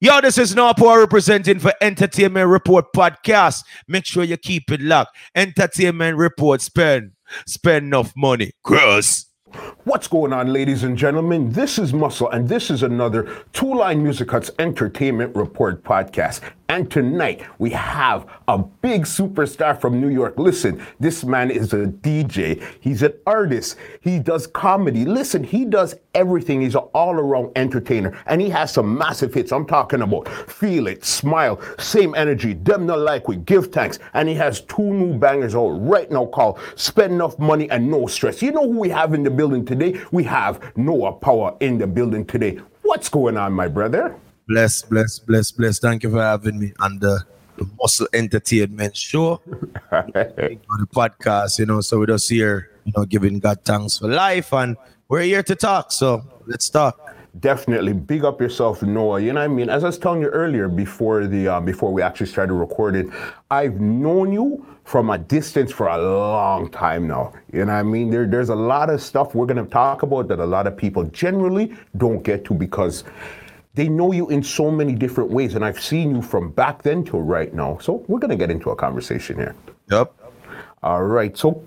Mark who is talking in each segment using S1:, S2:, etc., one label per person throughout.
S1: Yo, this is Noah Power representing for Entertainment Report Podcast. Make sure you keep it locked. Entertainment Report spend. Spend enough money. Gross.
S2: What's going on, ladies and gentlemen? This is Muscle, and this is another Two Line Music Cuts Entertainment Report podcast. And tonight we have a big superstar from New York. Listen, this man is a DJ, he's an artist, he does comedy. Listen, he does everything. He's an all around entertainer, and he has some massive hits. I'm talking about Feel It, Smile, Same Energy, Them Not Like We, Give Thanks. And he has two new bangers out right now called Spend Enough Money and No Stress. You know who we have in the building today? We have Noah Power in the building today. What's going on, my brother?
S1: Bless, bless, bless, bless. Thank you for having me on the, the Muscle Entertainment Show. the podcast, you know, so we're just here, you know, giving God thanks for life and we're here to talk. So let's talk.
S2: Definitely big up yourself, Noah. You know what I mean? As I was telling you earlier before the uh, before we actually started recording, I've known you from a distance for a long time now. You know what I mean? There, there's a lot of stuff we're gonna talk about that a lot of people generally don't get to because they know you in so many different ways. And I've seen you from back then till right now. So we're gonna get into a conversation here.
S1: Yep.
S2: All right. So,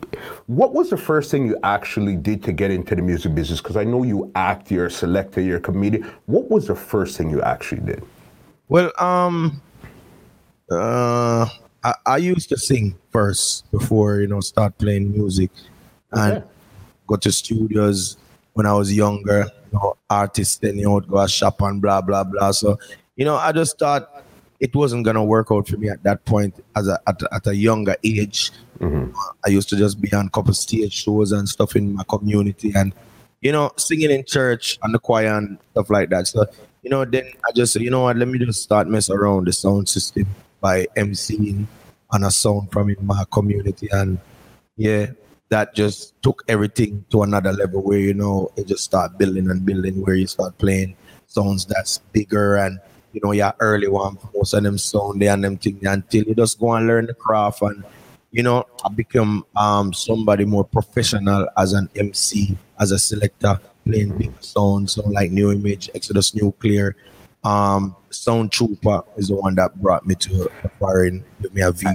S2: what was the first thing you actually did to get into the music business? Because I know you act, you're a selector, you're a comedian. What was the first thing you actually did?
S1: Well, um, uh, I, I used to sing first before you know start playing music, and go to studios when I was younger. Know, artists then you know would go a shop and blah blah blah. So you know, I just thought it wasn't gonna work out for me at that point as a at, at a younger age. Mm-hmm. I used to just be on a couple stage shows and stuff in my community and you know singing in church and the choir and stuff like that. So you know, then I just said, you know what, let me just start mess around the sound system by emceeing on a sound from in my community and yeah, that just took everything to another level where you know it just start building and building where you start playing sounds that's bigger and you know your early one most of them sound and them thing until you just go and learn the craft and you know I become um somebody more professional as an MC as a selector playing big sounds so like New Image Exodus Nuclear. Um Sound Trooper is the one that brought me to foreign with me a V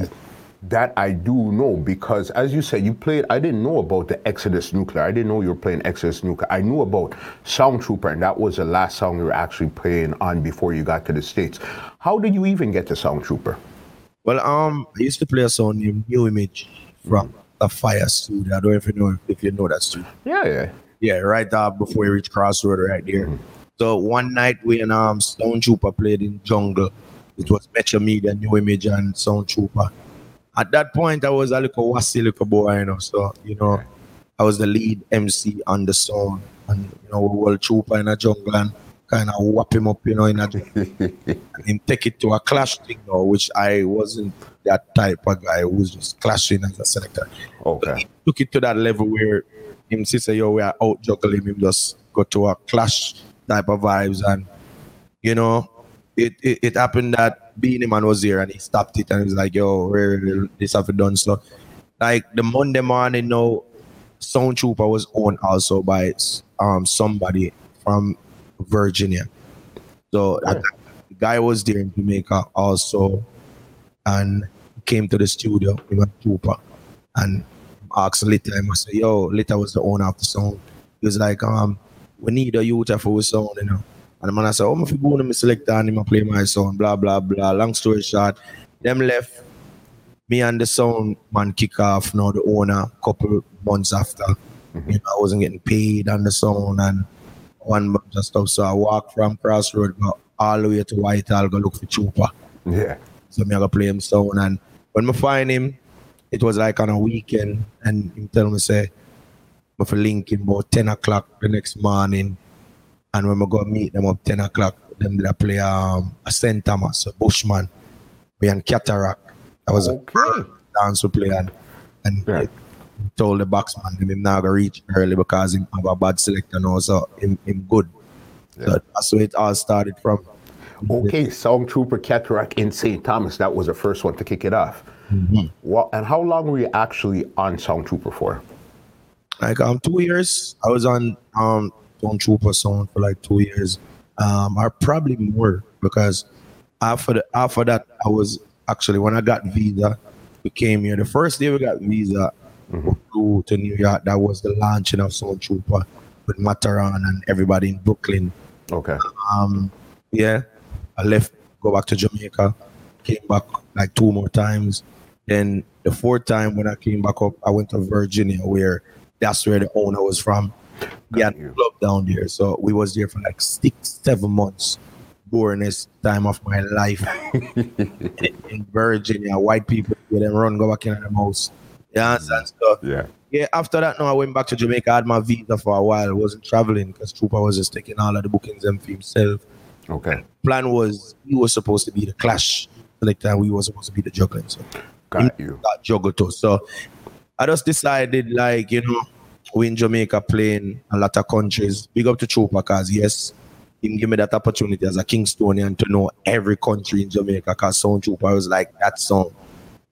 S2: That I do know because, as you said, you played. I didn't know about the Exodus Nuclear. I didn't know you were playing Exodus Nuclear. I knew about Sound Trooper, and that was the last song you were actually playing on before you got to the States. How did you even get to Sound Trooper?
S1: Well, um, I used to play a song named New Image from the Fire Studio. I don't know if you know if you know that studio.
S2: Yeah, yeah.
S1: Yeah, right uh, before you reach Crossroad, right there. So one night when um Sound Trooper played in Jungle, it was Metro Media, New Image, and Sound Trooper. At that point, I was a little oh, wassy little oh, boy, you know. So you know, I was the lead MC on the song, and you know, we were Trooper in a jungle and kind of whap him up, you know, in a and him take it to a clash thing though, which I wasn't that type of guy who was just clashing as a selector.
S2: Okay.
S1: Took it to that level where him say, yo, we are out juggling him, just go to a clash type of vibes. And, you know, it, it, it happened that Beenie Man was here and he stopped it and he was like, yo, where this have done? So, like the Monday morning, no, Sound Trooper was owned also by um somebody from Virginia. So that the guy was there in Jamaica also and came to the studio with a trooper and asked Lita, I must say, yo, Lita was the owner of the song. He was like, um, we need a youth for song, you know. And the man I said, oh, if you go to my selector and him play my song, blah, blah, blah. Long story short, them left me and the sound man kick off now the owner couple months after. Mm-hmm. You know, I wasn't getting paid on the sound and one bunch of stuff. So I walked from Crossroad go all the way to Whitehall, go look for Chupa.
S2: Yeah.
S1: So me I go play him sound and when I find him, it was like on a weekend and him tell me say I for link him about 10 o'clock the next morning. And when I go meet them up 10 o'clock, them I play um, a St. Thomas, a Bushman, me and Cataract. That was
S2: Okay.
S1: a dance we play and, and
S2: Yeah.
S1: told the boxman him, him not gonna reach early because him have a bad selector now, so him, him good. So that's where it all started from.
S2: Okay, Sound Trooper Cataract in St. Thomas. That was the first one to kick it off. Well, and how long were you actually on Sound Trooper for?
S1: like um two years. I was on um Sound Trooper song for like two years. Um or probably more because after the, after that I was actually when I got visa, we came here. The first day we got visa, we flew to New York. That was the launching of Sound Trooper with Mataran and everybody in Brooklyn.
S2: Okay.
S1: Um, yeah, I left, go back to Jamaica, came back like two more times. Then the fourth time when I came back up, I went to Virginia, where that's where the owner was from. Had
S2: you.
S1: club down there, so we was there for like six, seven months. Boringest time of my life in, in Virginia. White people, with them run, go back in the house. You understand? So
S2: Yeah.
S1: yeah, after that, no, I went back to Jamaica. I had my visa for a while. I wasn't traveling because Trooper was just taking all of the bookings and for himself.
S2: Okay.
S1: Plan was he was supposed to be the clash. Like that, we were supposed to be the juggling. So
S2: Got you.
S1: got juggled too. So I just decided, like, you know, we in Jamaica playing a lot of countries. Big up to Chupa because yes, he give me that opportunity as a Kingstonian to know every country in Jamaica because Sound Trooper was like that song.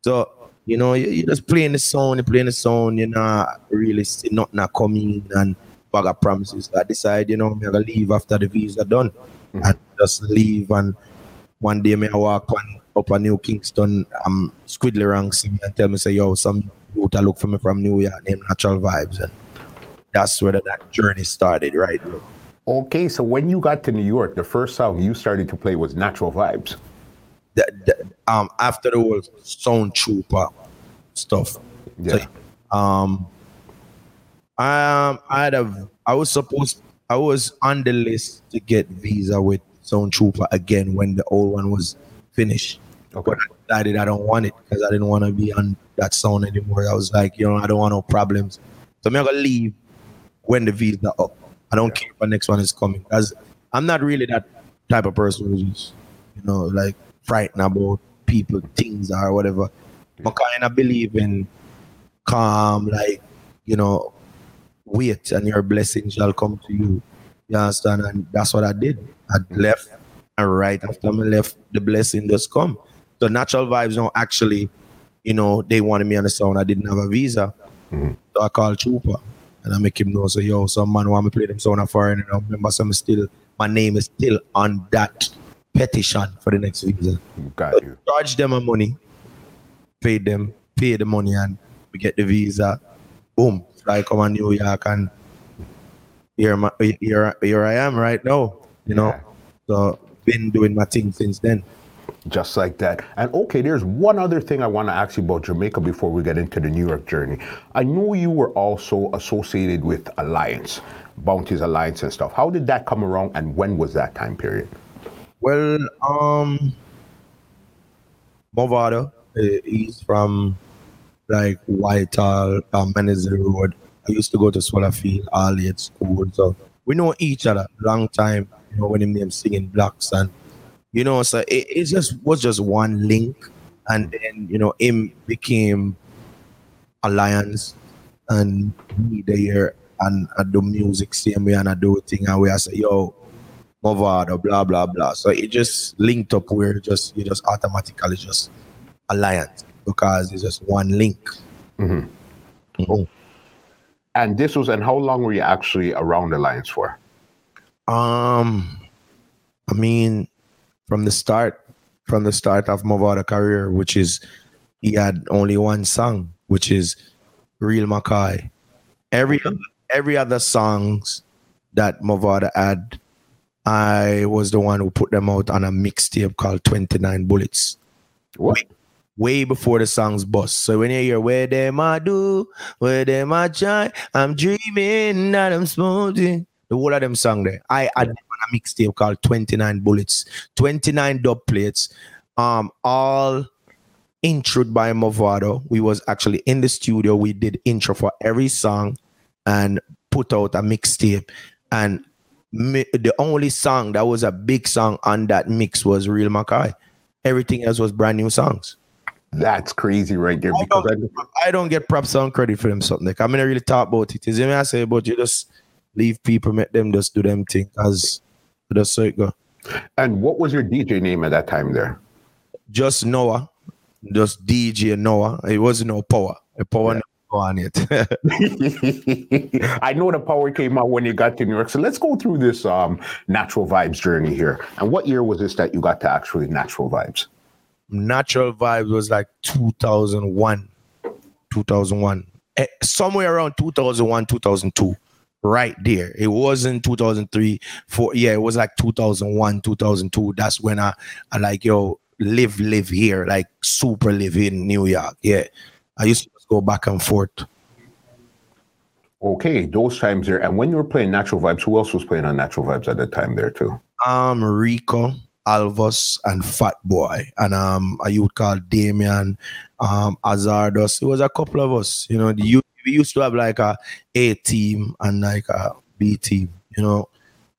S1: So, you know, you, you just playing the song, you playing the song, you know, really see nothing not coming and bag of promises. I decide, you know, I'm gonna leave after the visa done. And just leave and one day me I walk on up a New Kingston, um Squidly ranks see and tell me say, yo, some youth a look for me from New York named Natural Vibes and that's where that journey started, right?
S2: Okay, so when you got to New York, the first song you started to play was Natural Vibes.
S1: the, the, um after the whole sound trooper stuff.
S2: Yeah.
S1: So, um um I had a I was supposed I was on the list to get visa with Sound Trooper again when the old one was finished.
S2: Okay.
S1: But I decided I don't want it because I didn't want to be on that sound anymore. I was like, you know, I don't want no problems. So I'm gonna leave when the visa up. I don't care if the next one is coming because I'm not really that type of person who's you know, like frightened about people, things or whatever. I kind of believe in calm, like, you know, wait and your blessing shall come to you. You understand? And that's what I did. I left and right after I left, the blessing just come. So natural vibes don't actually, you know, they wanted me on the sound. I didn't have a visa. Mm-hmm. So I called Trooper and I make him know, so yo, some man want me play them sound of foreign. And I remember some still my name is still on that petition for the next visa.
S2: Got you.
S1: Charge them a money, pay them, pay the money, and we get the visa. Boom, fly come on New York, and here, my, here, here I am right now. You know,
S2: Yeah.
S1: so been doing my thing since then.
S2: Just like that. And okay, there's one other thing I want to ask you about Jamaica before we get into the New York journey. I know you were also associated with Alliance, Bounty's Alliance and stuff. How did that come around and when was that time period?
S1: Well, um, Mavado, uh, he's from like Whitehall, um, Menezes Road. I used to go to Swallowfield early at school, so we know each other long time. You know when him name singing blacks and you know, so it, it just was just one link, and then you know him became alliance, and me there and I do music same way and I do a thing and we I say yo Mavado, blah blah blah. So it just linked up where just you just automatically just alliance because it's just one link. Oh.
S2: And this was, and how long were you actually around Alliance for?
S1: Um, I mean, from the start, from the start of Mavado career, which is he had only one song, which is Real McKoy. Every every other songs that Mavado had, I was the one who put them out on a mixtape called Twenty Nine Bullets.
S2: What?
S1: way before the songs bust. So when you hear where them I do, where them I try, I'm dreaming that I'm smoking. The whole of them song there. I had a mixtape called 29 Bullets, 29 dub plates, um, all introed by Mavado. We was actually in the studio. We did intro for every song and put out a mixtape. And mi- the only song that was a big song on that mix was Real McKoy. Everything else was brand new songs.
S2: That's crazy right there.
S1: I
S2: Because
S1: don't, I don't get props on credit for them something. Like, I'm gonna really talk about it. Is it me I say about you just leave people, make them just do them thing as that's so it go.
S2: And what was your DJ name at that time there?
S1: Just Noah, just DJ Noah. It wasn't no power. The power
S2: Yeah.
S1: go on yet.
S2: I know the power came out when you got to New York. So let's go through this um, natural vibes journey here. And what year was this that you got to actually natural vibes?
S1: Natural vibes was like 2001, 2001, eh, somewhere around 2001, 2002 right there. It wasn't 2003, four. Yeah, it was like 2001, 2002. That's when I, I like, yo, live, live here, like super live in New York. Yeah. I used to go back and forth.
S2: Okay, those times there. And when you were playing Natural Vibes, who else was playing on Natural Vibes at that time there too?
S1: Um, Rico, Alvos, and Fat Boy, and um, a youth called Damien, um, Azardus. It was a couple of us. You know, the youth, we used to have like a A team and like a B team. You know,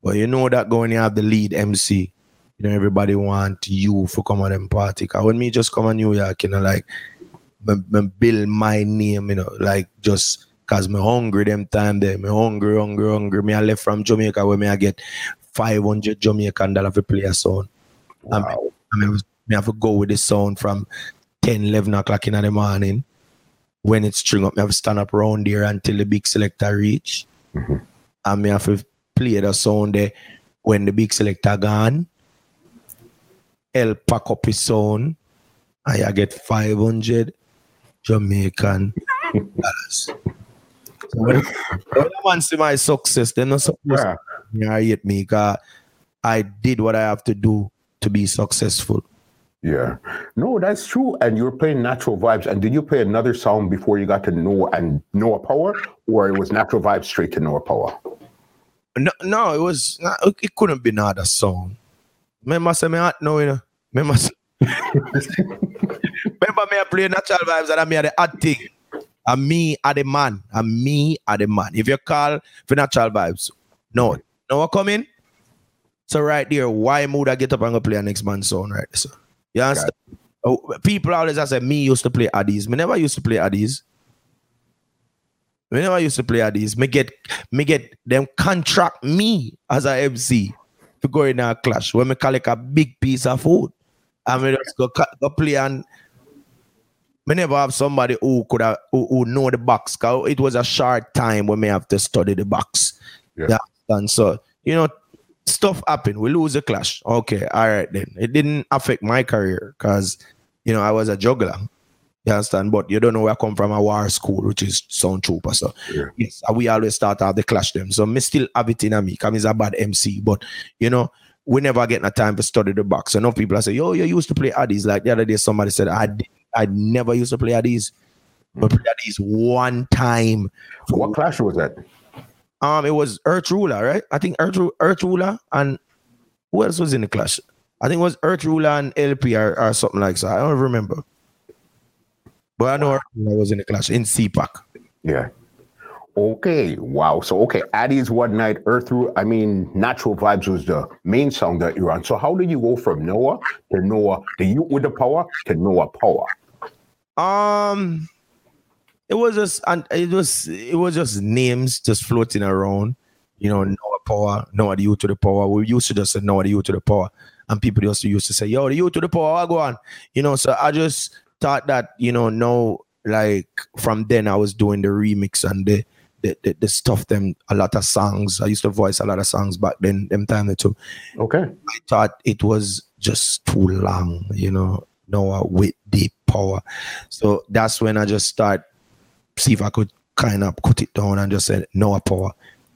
S1: but you know that going you have the lead MC. You know, everybody want you for come on them party. Cause when me just come on New York, you know, like me, me build my name, you know, like just cause me hungry them time there. Me hungry, hungry, hungry. Me I left from Jamaica where me I get 500 Jamaican dollar for play a song.
S2: Wow.
S1: And me, me, me have to go with the sound from 10, 11 o'clock in the morning. When it's string up, me have to stand up around there until the big selector reach.
S2: Mhm.
S1: And me have to play the sound there when the big selector gone. El pack up his sound. And I get 500 Jamaican dollars. So when, when a man see my success, they're not supposed
S2: Yeah.
S1: to hate me because I did what I have to do to be successful.
S2: Yeah. No, that's true. And you were playing Natural Vibes. And did you play another song before you got to Noah and Noah Power? Or it was Natural Vibes straight to Noah Power?
S1: No, no, it was not, it couldn't be another song. Remember, me hot now, you know. Remember, remember me I play natural vibes and I me are the hot thing. And me are the man. And me are the man. If you call for natural vibes, no, no coming. So right there, why would I get up and go play a next man's song right there? So you understand? Oh, people always say me used to play Addies. Me never used to play Addies. Me never used to play Addies. Me get me get them contract me as a MC to go in a clash when me collect a big piece of food. And me just go, go play and me never have somebody who could have who, who know the box. Cause it was a short time when me have to study the box.
S2: Yeah.
S1: And so, you know, stuff happen. We lose a clash. Okay, all right then. It didn't affect my career because you know I was a juggler. You understand? But you don't know where I come from a war school, which is sound trooper. So
S2: Yeah.
S1: yes, we always start out the clash them. So me still have it in me because he's a bad MC. But you know, we never get no time to study the box. So no people are say, yo, you used to play Addies. Like the other day, somebody said I did, I never used to play Addies. But hmm. play Addies one time.
S2: What clash was that?
S1: Um, it was Earth Ruler, right? I think Earth, Earth Ruler and who else was in the clash? I think it was Earth Ruler and LP or, or something like that. I don't remember. But I know Earth Ruler was in the clash in CPAC.
S2: Yeah. Okay. Wow. So okay, Addie's one night, Earth Ruler. I mean, Natural Vibes was the main song that you're on. So how did you go from Noah to Noah, the youth with the power, to Noah Power?
S1: Um, it was just and it was it was just names just floating around. You know, Noah Power, Noah the youth to the power. We used to just say Noah the to the power, and people used to used to say, "Yo, the to the power, I go on." You know, so I just thought that you know, no, like from then I was doing the remix and the. The, the, the stuff them a lot of songs i used to voice a lot of songs back then them time they too
S2: Okay.
S1: I thought it was just too long, you know, Noah with deep power. So that's when I just start see if I could kind of cut it down and just say no power.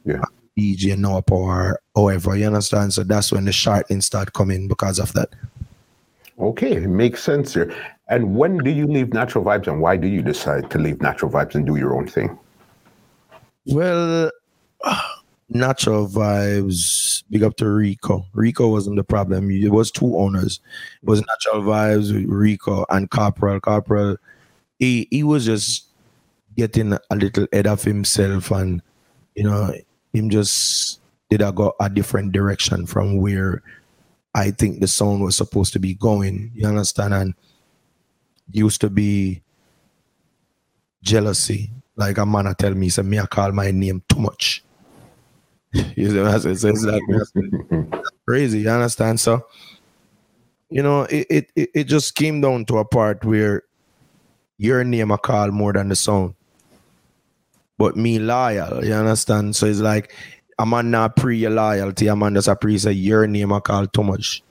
S2: Yeah.
S1: DJ Noah power, however, you understand? So that's when the shortening start coming because of that.
S2: Okay, it makes sense here. And when do you leave Natural Vibes and why do you decide to leave Natural Vibes and do your own thing?
S1: Well, natural vibes. Big up to Rico. Rico wasn't the problem. It was two owners. It was natural vibes with Rico and Corporal. Corporal, he he was just getting a little ahead of himself, and you know, him just did I go a different direction from where I think the sound was supposed to be going. You understand? And used to be jealousy. Like a man a tell me, he said, me I call my name too much. you I say? It's like crazy, you understand? So, you know, it, it it it just came down to a part where your name I call more than the sound. But me loyal. You understand? So it's like I'm on not pre your loyalty. I'm on just a pre say your name I call too much.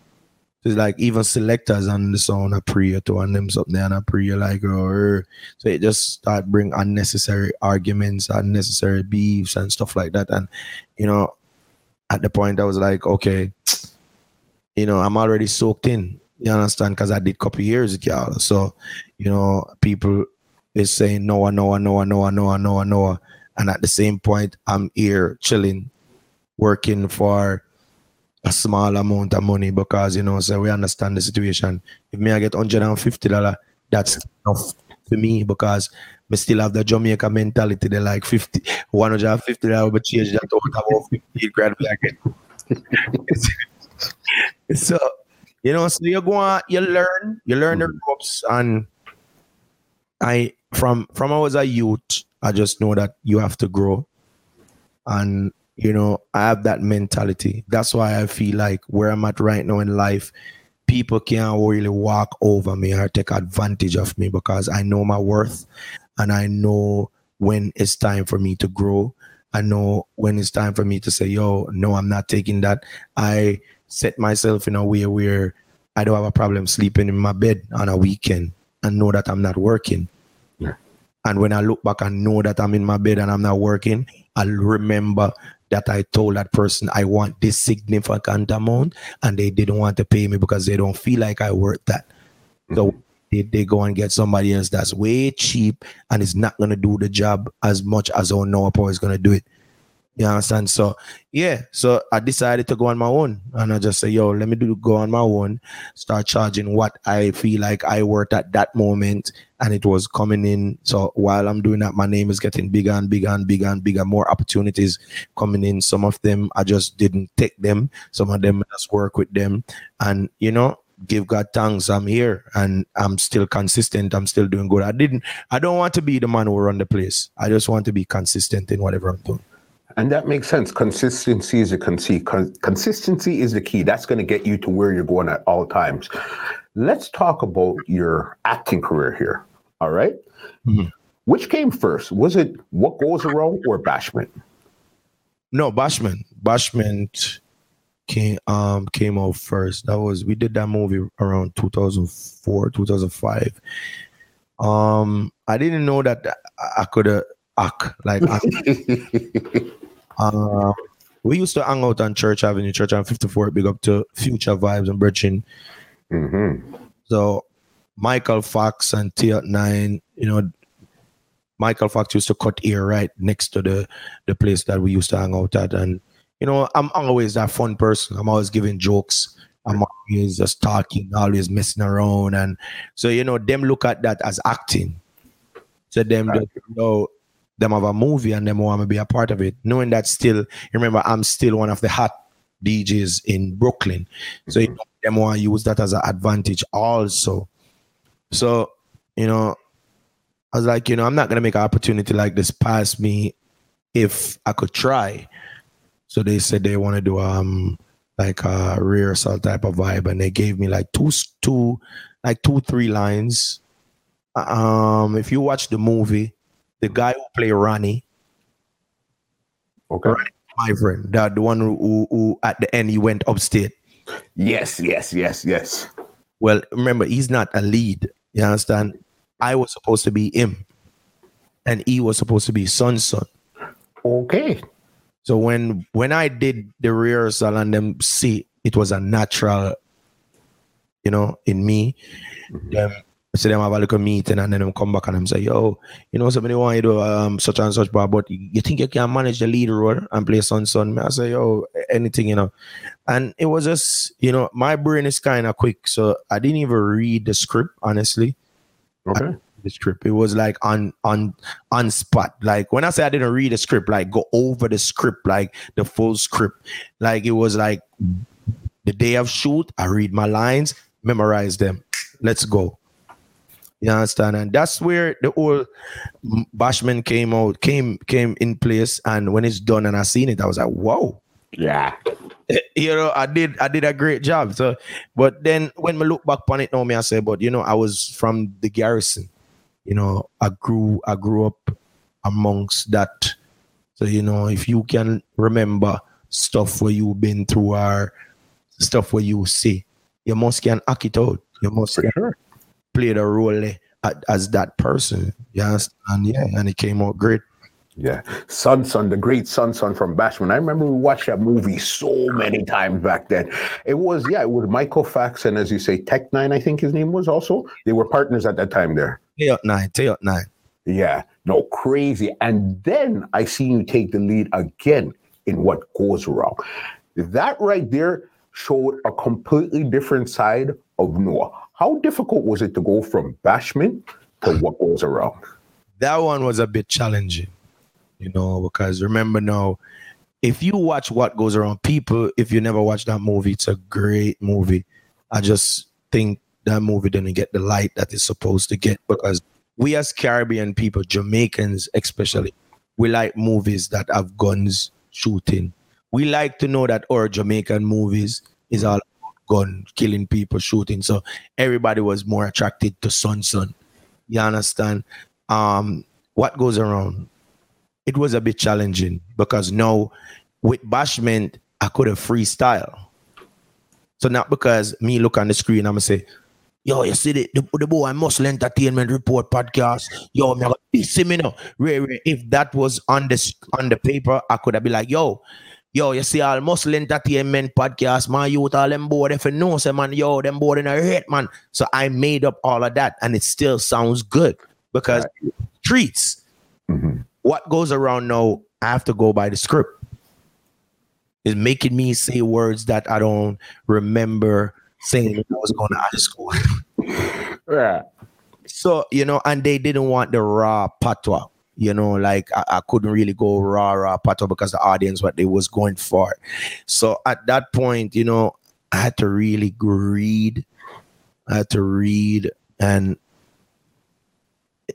S1: So it's like even selectors on the song a pre to on them something and a pre like or so it just start bring unnecessary arguments, unnecessary beefs and stuff like that. And you know, at the point I was like, okay, you know, I'm already soaked in. You understand? Because I did couple years with y'all. So, you know, people is saying Noah, Noah, Noah, Noah, Noah, Noah, Noah. And at the same point, I'm here chilling, working for a small amount of money because you know, so we understand the situation. If me I get hundred and fifty dollar, that's enough for me because we still have the Jamaica mentality. They like 50, 150 dollars, but change that out about 50 grand black. so you know, so you go on, you learn, you learn the ropes, and I from from I was a youth, I just know that you have to grow, and you know, I have that mentality. That's why I feel like where I'm at right now in life, people can't really walk over me or take advantage of me because I know my worth, and I know when it's time for me to grow. I know when it's time for me to say, yo, no, I'm not taking that. I set myself in a way where I don't have a problem sleeping in my bed on a weekend and know that I'm not working. And when I look back and know that I'm in my bed and I'm not working, I'll remember that I told that person I want this significant amount and they didn't want to pay me because they don't feel like I worth that. Mm-hmm. So they, they go and get somebody else that's way cheap and is not going to do the job as much as our Noah is going to do it. You understand? So yeah, so I decided to go on my own, and I just say, "Yo, let me do go on my own, start charging what I feel like I worth at that moment." And it was coming in. So while I'm doing that, my name is getting bigger and bigger and bigger and bigger. More opportunities coming in. Some of them I just didn't take them. Some of them I just work with them, and you know, give God thanks. I'm here and I'm still consistent. I'm still doing good. I didn't. I don't want to be the man who run the place. I just want to be consistent in whatever I'm doing.
S2: And that makes sense. Consistency is a con- consistency is the key. That's going to get you to where you're going at all times. Let's talk about your acting career here. All right? mm-hmm. Which came first? Was it What Goes Around or Bashment?
S1: No, Bashment. Bashment came um came out first. That was we did that movie around 2004, 2005. Um, I didn't know that I could uh, act like. Uh, we used to hang out on Church Avenue, Church on 54, big up to Future Vibes and Bridging. Mm-hmm. So Michael Fox and T9, you know, Michael Fox used to cut ear right next to the the place that we used to hang out at. And, you know, I'm always that fun person. I'm always giving jokes. I'm always just talking, always messing around. And so, you know, them look at that as acting. So them, you know, them have a movie and them want to be a part of it, knowing that still, remember, I'm still one of the hot DJs in Brooklyn. Mm-hmm. So you know, them want to use that as an advantage also. So, you know, I was like, you know, I'm not gonna make an opportunity like this pass me if I could try. So they said they want to do um like a rear rehearsal type of vibe, and they gave me like two two like two three lines. Um, if you watch the movie, the guy who played Ronnie.
S2: Okay. Ronnie,
S1: my friend, that the one who, who at the end he went upstate.
S2: Yes, yes, yes, yes.
S1: Well, remember, he's not a lead. You understand? I was supposed to be him, and he was supposed to be son son.
S2: Okay.
S1: So when when I did the rehearsal and them see it was a natural, you know, in me, mm-hmm. them see them have a little meeting and then them come back and them say, yo, you know, somebody want you to um, such and such, but you think you can manage the lead role and play son son? I say, yo, anything, you know. And it was just, you know, my brain is kind of quick. So I didn't even read the script, honestly.
S2: Okay.
S1: The script. It was like on on on spot. Like when I say I didn't read the script, like go over the script, like the full script. Like it was like the day of shoot, I read my lines, memorize them. Let's go you understand? And that's where the old Bashment came out, came came in place. And when it's done and I seen it, I was like, whoa.
S2: Yeah.
S1: Eh, you know, I did I did a great job. So but then when I look back on it now, me I say, but you know, I was from the garrison. You know, I grew I grew up amongst that. So you know, if you can remember stuff where you've been through or stuff where you see, you must can act it out. You must
S2: For
S1: can
S2: sure.
S1: Play a role eh, as that person. Yes, and yeah, and it came out great.
S2: Yeah. Sun Sun, the great Sun Sun from Bashment. I remember we watched that movie so many times back then. It was, yeah, it was Michael Fox and as you say, Tech Nine, I think his name was also. They were partners at that time there.
S1: Tay nine, tay nine.
S2: Yeah, no, crazy. And then I seen you take the lead again in what goes wrong. That right there showed a completely different side of Noah. How difficult was it to go from bashment to what goes around?
S1: that one was a bit challenging, you know, because remember now, if you watch what goes around, people, if you never watch that movie, it's a great movie. I just think that movie didn't get the light that it's supposed to get because we as Caribbean people, Jamaicans especially, we like movies that have guns shooting. We like to know that our Jamaican movies is all gun killing people, shooting. So everybody was more attracted to Sun Sun. You understand? um, what goes around. It was a bit challenging because now with bashment, I could have freestyle. So not because me look on the screen, I'm gonna say, yo, you see the, the, the boy Muscle Entertainment Report podcast. Yo, me. Ray, Ray, If that was on the on the paper, I could have been like, yo, yo, you see all Muscle Entertainment podcast, my youth, all them board, if you know say man, yo, them board in a hate, man. So I made up all of that and it still sounds good because treats.
S2: Mhm.
S1: What goes around now, I have to go by the script. Is making me say words that I don't remember saying when I was going to high school.
S2: Yeah.
S1: So, you know, and they didn't want the raw patois. You know, like I, I couldn't really go raw, raw patois because the audience what they was going for. So at that point, you know, I had to really read. I had to read and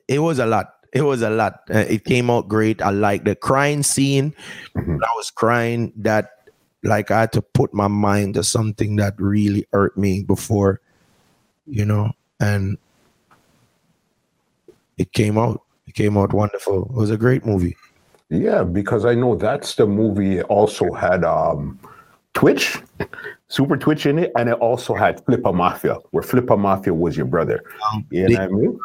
S1: it was a lot. It was a lot. Uh, it came out great. I like the crying scene.
S2: Mhm.
S1: I was crying that like I had to put my mind to something that really hurt me before, you know, and it came out. It came out wonderful. It was a great movie.
S2: Yeah, because I know that's the movie. Also had um, Twitch, Super Twitch in it, and it also had Flippa Mafia, where Flippa Mafia was your brother.
S1: Um,
S2: You know
S1: Ding-
S2: what I mean?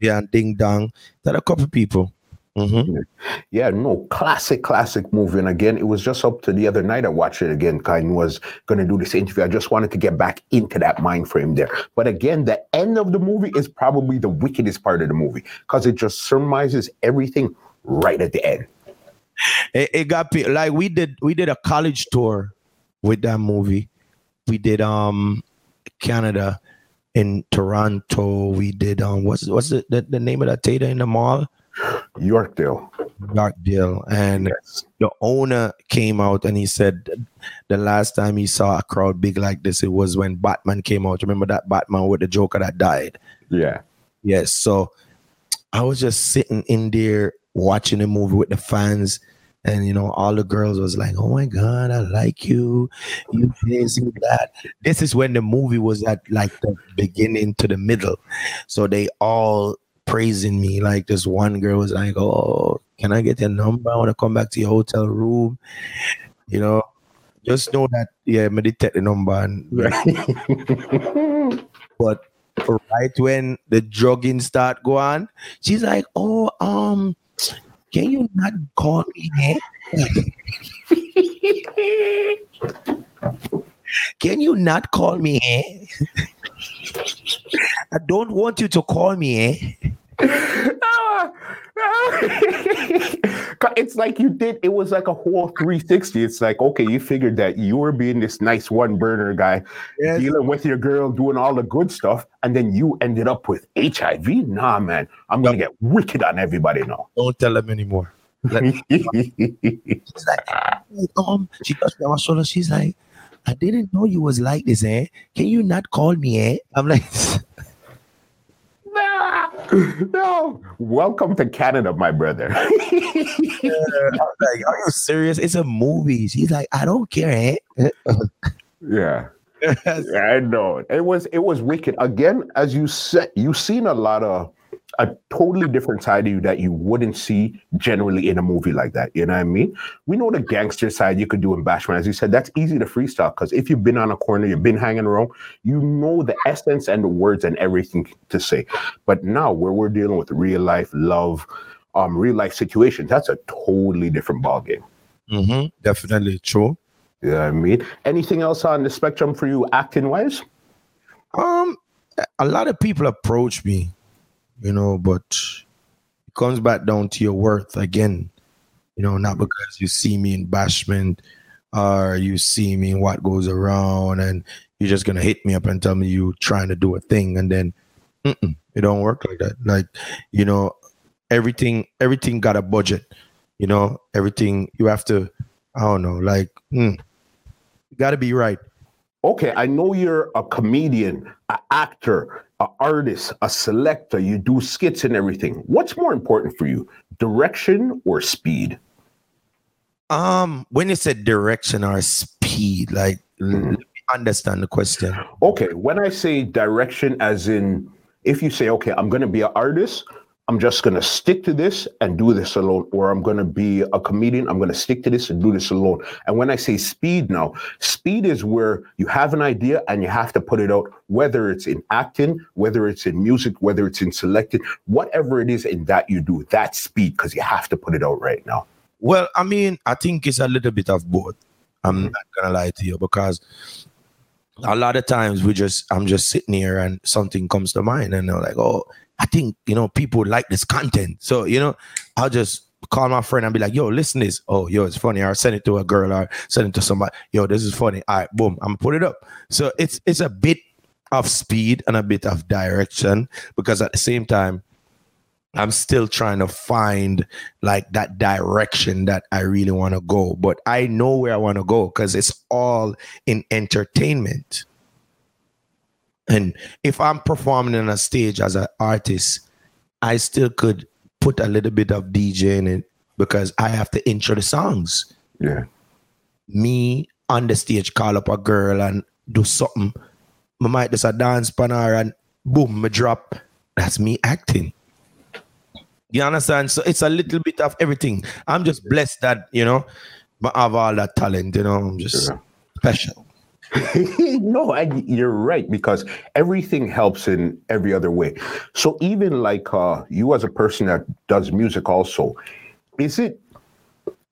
S1: yeah, and Ding Dong. That a couple people. Mhm.
S2: Yeah, no, classic, classic movie. And again, it was just up to the other night I watched it again. Kind was going to do this interview. I just wanted to get back into that mind frame there. But again, the end of the movie is probably the wickedest part of the movie because it just surmises everything right at the end.
S1: It, it got like we did. We did a college tour with that movie. We did um Canada in Toronto. We did um what's what's the, the, the name of that theater in the mall?
S2: Yorkdale.
S1: Yorkdale. And
S2: Yes.
S1: the owner came out and he said the last time he saw a crowd big like this, it was when Batman came out. Remember that Batman with the Joker that died?
S2: Yeah.
S1: Yes. So I was just sitting in there watching the movie with the fans. And you know, all the girls was like, "Oh my God, I like you, you this, you that." This is when the movie was at like the beginning to the middle, so they all praising me. Like this one girl was like, "Oh, can I get your number? I want to come back to your hotel room." You know, just know that yeah, me detect the number and but right when the drugging start go on, she's like, "Oh, um, can you not call me? can you not call me? eh? I don't want you to call me. Eh?
S2: It's like you did it was like a whole 360 it's like okay you figured that you were being this nice one burner guy
S1: Yes.
S2: dealing with your girl doing all the good stuff and then you ended up with hiv nah man i'm gonna get wicked on everybody now
S1: Don't tell them anymore. Let- She's like, um, she touched me my shoulder. She's like, I didn't know you was like this, eh? Can you not call me, eh? I'm like,
S2: Nah, no welcome to canada my brother
S1: I'm like, are you serious? It's a movie. She's like, I don't care, eh?
S2: yeah I know. It was it was wicked. Again, as you said, you've seen a lot of a totally different side of you that you wouldn't see generally in a movie like that. You know what I mean? We know the gangster side you could do in Bashment. As you said, that's easy to freestyle because if you've been on a corner, you've been hanging around, you know the essence and the words and everything to say. But now where we're dealing with real life love, um, real life situations, that's a totally different ballgame.
S1: Mm-hmm. Definitely true.
S2: Yeah, I mean, anything else on the spectrum for you acting wise?
S1: Um, a lot of people approach me, you know, but it comes back down to your worth again. You know, not because you see me in bashment or you see me in what goes around and you're just gonna hit me up and tell me you trying to do a thing and then it don't work like that. Like, you know, everything everything got a budget. You know, everything you have to. I don't know, like, mm, you got to be right
S2: okay, I know you're a comedian, an actor, an artist, a selector, you do skits and everything. What's more important for you, direction or speed?
S1: Um, when you said direction or speed, like mm-hmm. let me understand the question.
S2: Okay, when I say direction, as in if you say, okay, I'm gonna be an artist, I'm just going to stick to this and do this alone, or I'm going to be a comedian. I'm going to stick to this and do this alone. And when I say speed now, speed is where you have an idea and you have to put it out, whether it's in acting, whether it's in music, whether it's in selected, whatever it is in that you do, that's speed because you have to put it out right now.
S1: Well, I mean, I think it's a little bit of both. I'm mm-hmm. not going to lie to you because a lot of times we just, I'm just sitting here and something comes to mind and they're like, oh, I think, you know, people like this content. So, you know, I'll just call my friend and be like, yo, listen this. Oh, yo, it's funny. Or send it to a girl or send it to somebody. Yo, this is funny. All right, boom. I'm gonna put it up. So it's it's a bit of speed and a bit of direction because at the same time, I'm still trying to find like that direction that I really want to go. But I know where I want to go because it's all in entertainment. And if I'm performing on a stage as an artist, I still could put a little bit of DJ in it because I have to intro the songs.
S2: Yeah.
S1: Me on the stage call up a girl and do something. I might just a dance pan her and boom, me drop. That's me acting. You understand? So it's a little bit of everything. I'm just blessed that, you know, I have all that talent, you know, I'm just yeah. special.
S2: no, I, you're right because everything helps in every other way. So even like uh, you as a person that does music, also, is it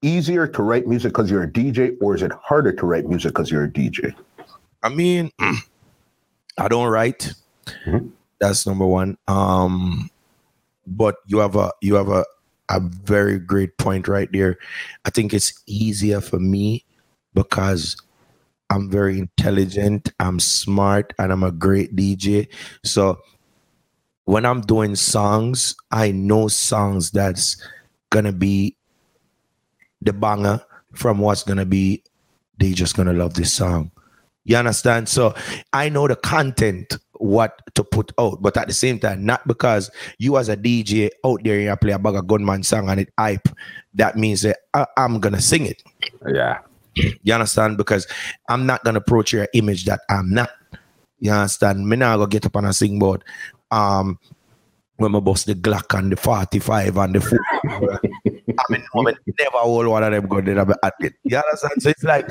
S2: easier to write music because you're a DJ, or is it harder to write music because you're a DJ?
S1: I mean, I don't write. Mm-hmm. That's number one. Um, but you have a you have a a very great point right there. I think it's easier for me because I'm very intelligent, I'm smart, and I'm a great DJ. So when I'm doing songs, I know songs that's gonna be the banger from what's gonna be they just gonna love this song. You understand? So I know the content, what to put out, but at the same time, not because you as a DJ out there you play a bag gunman song and it hype, that means that I, I'm gonna sing it.
S2: Yeah.
S1: You understand? Because I'm not gonna approach your image that I'm not. You understand? Me now go get up on a sing board. Um when I bust the Glock and the 45 and the 4. I mean, mean, never hold one of them go there at it. You understand? So it's like,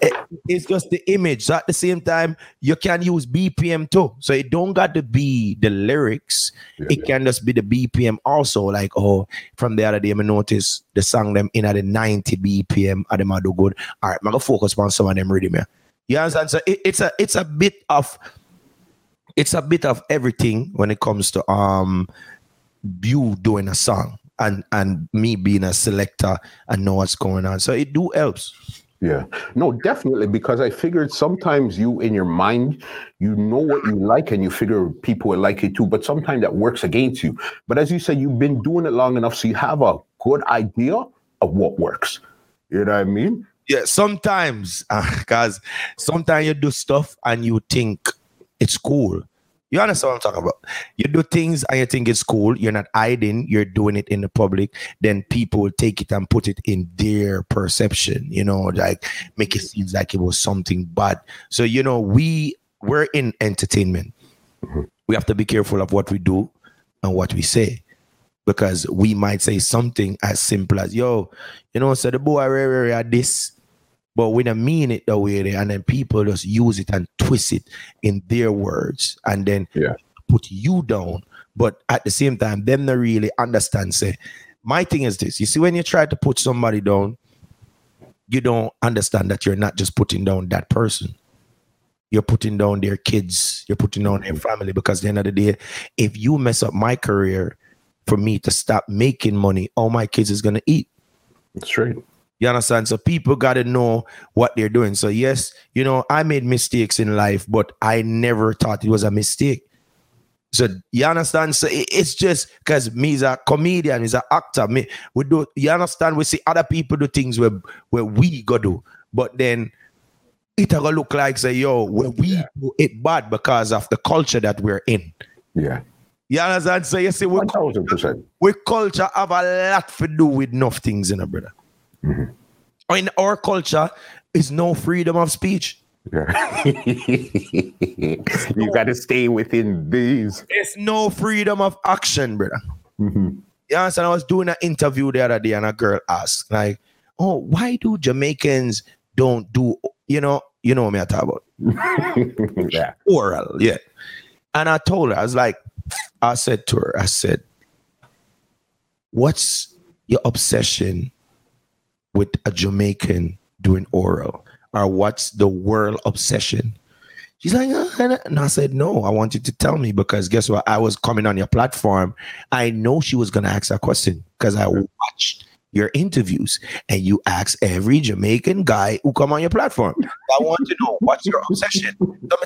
S1: it, it's just the image. So at the same time, you can use BPM too. So it don't got to be the lyrics. Yeah, it yeah. can just be the BPM also. Like, oh, from the other day, I notice the song them in at the 90 BPM them are do good. All right, I'm going to focus on some of them rhythm here. You understand? So it, it's a it's a bit of it's a bit of everything when it comes to um you doing a song and and me being a selector and know what's going on. So it do helps.
S2: Yeah, no, definitely because I figured sometimes you in your mind you know what you like and you figure people will like it too, but sometimes that works against you. But as you said, you've been doing it long enough, so you have a good idea of what works. You know what I mean?
S1: Yeah, sometimes because uh, sometimes you do stuff and you think it's cool. You understand what I'm talking about? You do things and you think it's cool. You're not hiding. You're doing it in the public. Then people will take it and put it in their perception. You know, like make it seem like it was something bad. So you know, we we're in entertainment. Mm-hmm. We have to be careful of what we do and what we say. Because we might say something as simple as, yo, you know, so the boy rare rare this, but we don't mean it the way they, and then people just use it and twist it in their words and then
S2: Yeah.
S1: put you down. But at the same time, them not really understand. Say, my thing is this: you see, when you try to put somebody down, you don't understand that you're not just putting down that person. You're putting down their kids. You're putting down their mm-hmm. family. Because at the end of the day, if you mess up my career for me to stop making money, all my kids is gonna eat.
S2: Straight.
S1: You understand? So people got to know what they're doing. So yes, you know, I made mistakes in life, but I never thought it was a mistake. So you understand? So it's just because me is a comedian, is an actor. Me, we do. You understand? We see other people do things where where we go do, but then it a go look like say yo, where we do it bad because of the culture that we're in.
S2: Yeah.
S1: You understand? So you see, we
S2: One thousand percent.
S1: we culture have a lot to do with enough things, you know, brother. In our culture, is no freedom of speech.
S2: Yeah. you got to stay within these.
S1: It's no freedom of action, brother.
S2: Mhm.
S1: You understand? I was doing an interview the other day, and a girl asked, like, "Oh, why do Jamaicans don't do, you know, you know what I talk about
S2: yeah.
S1: oral?" Yeah, and I told her, I was like, I said to her, I said, "What's your obsession with a Jamaican doing oral, or what's the world obsession?" She's like, "Uh," and I- said, no, I want you to tell me because guess what? I was coming on your platform. I know she was going to ask that question because I watched your interviews and you ask every Jamaican guy who come on your platform. I want to know what's your obsession.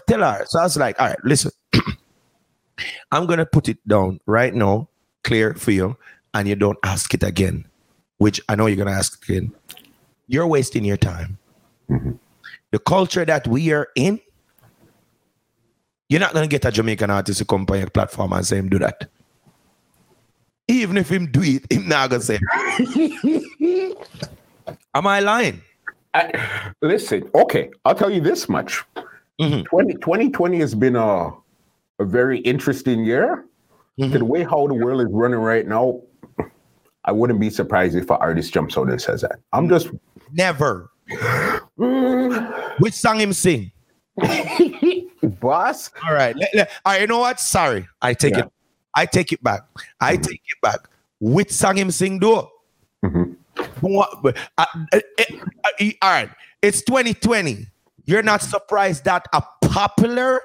S1: Tell her. So I was like, all right, listen, I'm going to put it down right now, clear for you, and you don't ask it again, which I know you're going to ask again. You're wasting your time. The culture that we are in, you're not gonna get a Jamaican artist to come on your platform and say him do that. Even if him do it, him not gonna say. Am I lying?
S2: I- listen, okay, I'll tell you this much.
S1: Mhm.
S2: 20, 2020 has been a, a very interesting year.
S1: Mhm.
S2: To the way how the world is running right now, I wouldn't be surprised if an artist jumps out and says that. I'm just
S1: Never. Which song him sing?
S2: boss.
S1: All right. All right. You know what? Sorry. I take
S2: Yeah.
S1: it. I take it back. I take it back. Which song him sing though?
S2: Mhm.
S1: What- uh, uh, uh, all right. It's 2020. You're not surprised that a popular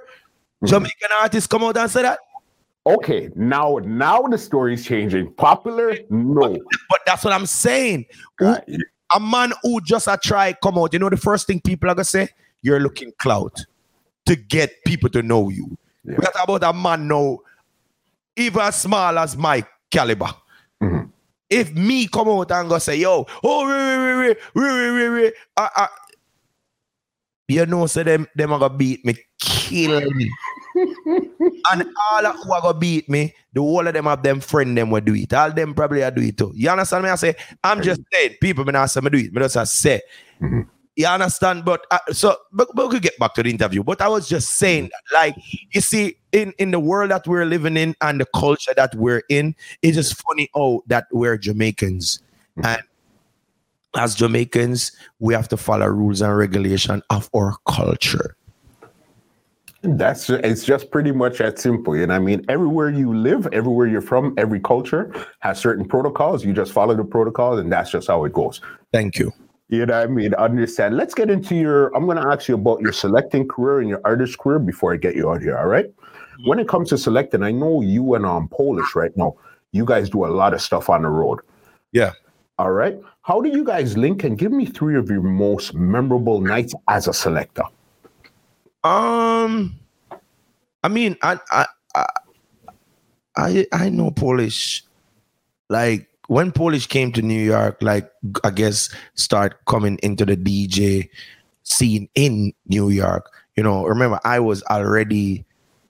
S1: Jamaican artist come out and say that?
S2: Okay, now now the story's changing. Popular? No.
S1: But that's what I'm saying.
S2: Uh,
S1: a man who just a try come out, you know the first thing people are gonna say? You're looking clout to get people to know you.
S2: Yeah.
S1: We talk about a man now, even as small as my caliber.
S2: Mhm.
S1: If me come out and go say, yo, oh, re, re, re, re, re, re, you know, so them them are gonna beat me, kill me. And all of who are gonna beat me, the whole of them have them friend them will do it. All them probably are do it too. You understand me? I say, I'm just saying, people may not say me do it, but just I say.
S2: Mhm.
S1: You understand? But uh, so, but, but we could get back to the interview. But I was just saying like, you see, in in the world that we're living in and the culture that we're in, it's just funny oh that we're Jamaicans, and as Jamaicans, we have to follow rules and regulation of our culture.
S2: That's it's just pretty much that simple. And I mean, everywhere you live, everywhere you're from, every culture has certain protocols. You just follow the protocols, and that's just how it goes.
S1: Thank you.
S2: You know what I mean? Understand. Let's get into your. I'm going to ask you about your selecting career and your artist career before I get you out here. All right? When it comes to selecting, I know you and um Polish right now. You guys do a lot of stuff on the road.
S1: Yeah.
S2: All right. How do you guys link? And give me three of your most memorable nights as a selector.
S1: Um, I mean, I I I I, I know Polish. Like when Polish came to New York, like I guess start coming into the DJ scene in New York. You know, remember I was already,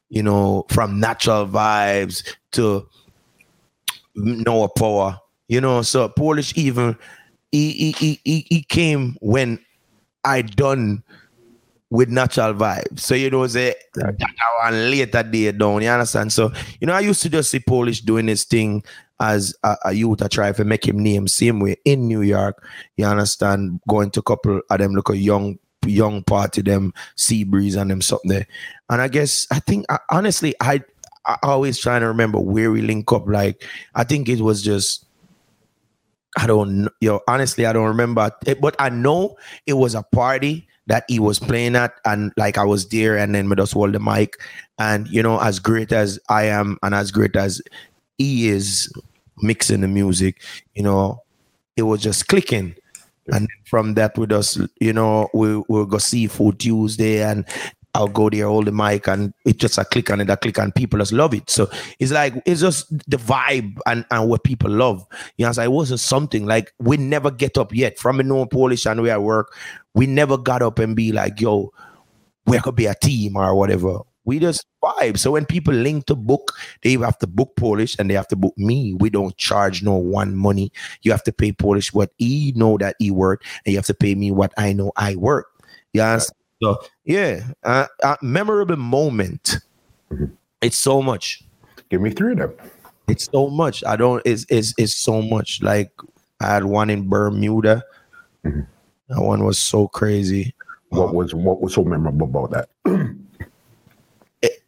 S1: you know, from Natural Vibes to Noah Power. You know, so Polish even he he he he, he came when I done with natural vibes. So you know, say that one later day down. You understand? So you know, I used to just see Polish doing his thing as a, a youth. I try to make him name same way in New York. You understand? Going to a couple of them look a young young party them sea breeze and them something there. And I guess I think I, honestly I I always trying to remember where we link up. Like I think it was just I don't you know honestly I don't remember it, but I know it was a party that he was playing at and like I was there and then we just hold the mic. And you know as great as I am and as great as he is mixing the music you know it was just clicking. And from that we just you know we we'll go seafood Tuesday and I'll go there, hold the mic, and it's just a click on it, a click, and people just love it. So it's like it's just the vibe and, and what people love. You know, so it wasn't something like we never get up yet from a known Polish and we at work. We never got up and be like, yo, we could be a team or whatever. We just vibe. So when people link to book, they have to book Polish and they have to book me. We don't charge no one money. You have to pay Polish what he know that he work, and you have to pay me what I know I work. Yes. So yeah, uh, uh, memorable moment. Mm-hmm. It's so much.
S2: Give me three of them.
S1: It's so much. I don't. It's it's it's so much. Like I had one in Bermuda. Mm-hmm. That one was so crazy.
S2: What was what was so memorable about that?
S1: it,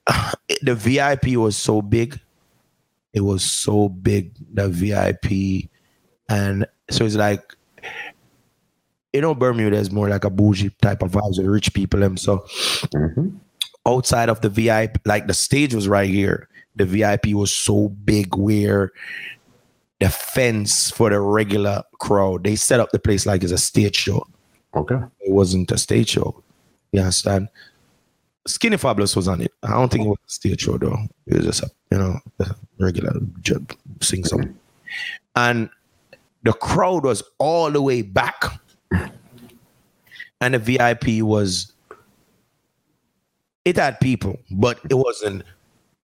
S1: it, the VIP was so big. It was so big. The VIP, and so it's like you know, Bermuda is more like a bougie type of vibes with rich people. And so mm-hmm. outside of the VIP, like the stage was right here. The VIP was so big where the fence for the regular crowd, they set up the place like it's a stage show.
S2: Okay.
S1: It wasn't a stage show. You understand? Skinny Fabulous was on it. I don't think it was a stage show though. It was just a, you know, a regular sing song. And the crowd was all the way back and the VIP was it had people, but it wasn't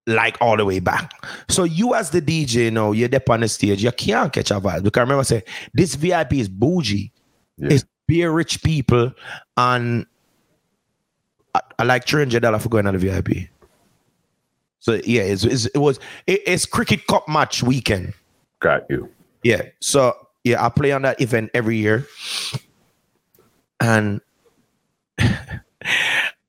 S1: like all the way back. So you as the DJ, you know, you're up on the stage, you can't catch a vibe. Because I remember say this VIP is bougie. Yeah. It's beer rich people and I, I like three hundred dollars for going on the VIP. So yeah, it's, it's it was it, it's cricket cup match weekend.
S2: Got you.
S1: Yeah. So yeah, I play on that event every year and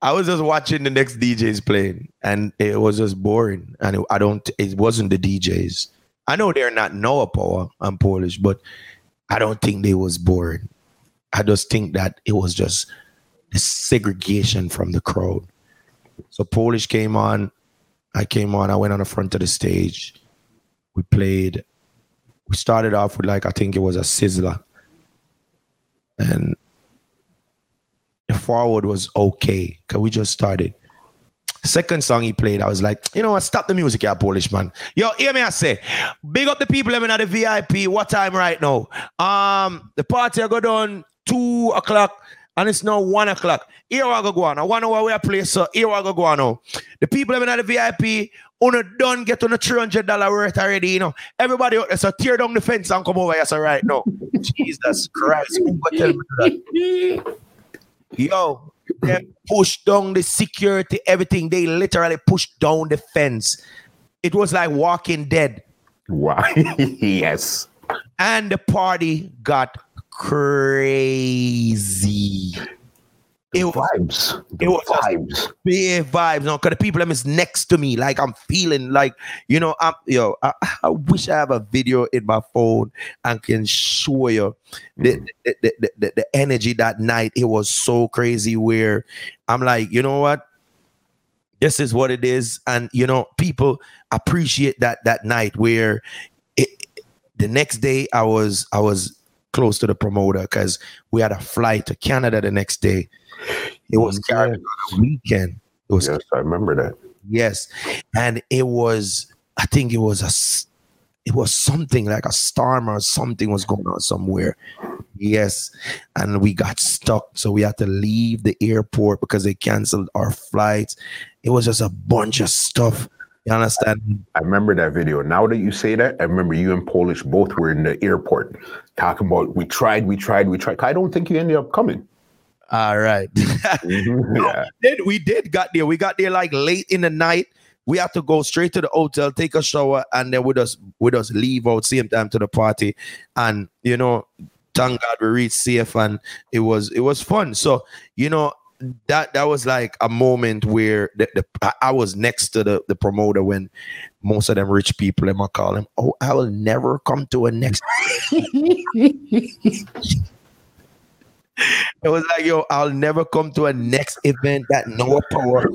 S1: I was just watching the next DJs playing, and it was just boring. And it, I don't, it wasn't the DJs. I know they're not Noah Power. I'm Polish, but I don't think they was boring. I just think that it was just the segregation from the crowd. So Polish came on. I came on. I went on the front of the stage. We played. We started off with like I think it was a Sizzla, and forward was okay because we just started. Second song he played, I was like, you know what? Stop the music, yeah, Polish man. Yo, hear me, I say, big up the people living at the VIP. What time right now? Um, the party I go down two o'clock and it's now one o'clock. Here I go go on. I one hour we play, so here I go go on now. The people living at the VIP, on a done get on a three hundred dollar worth already. You know, everybody out there, so tear down the fence and come over here, so right now. Jesus Christ, who tell me that? Yo, they pushed down the security, everything. They literally pushed down the fence. It was like Walking Dead.
S2: Wow. yes.
S1: And the party got crazy.
S2: It was vibes.
S1: The it was vibes. Big vibes. No, because the people them is next to me. Like I'm feeling like, you know, I'm yo, I, I wish I have a video in my phone and can show you the, mm. the, the, the, the energy that night. It was so crazy where I'm like, you know what? This is what it is. And you know, people appreciate that that night where it, the next day I was I was close to the promoter because we had a flight to Canada the next day. It was mm-hmm. Caribbean weekend. It was
S2: yes, I remember that.
S1: Yes, and it was. I think it was a. It was something like a storm or something was going on somewhere. Yes, and we got stuck, so we had to leave the airport because they canceled our flights. It was just a bunch of stuff. You understand?
S2: I remember that video. Now that you say that, I remember you and Polish both were in the airport talking about we tried, we tried, we tried. I don't think you ended up coming.
S1: All right.
S2: Mhm,
S1: No,
S2: yeah.
S1: we did we did got there. We got there like late in the night. We had to go straight to the hotel, take a shower, and then we just we just leave out same time to the party. And you know, thank God we reached safe and it was it was fun. So you know that that was like a moment where the, the I- was next to the the promoter when most of them rich people them I call him. Oh, I will never come to a next. It was like, yo, I'll never come to a next event that Noah Power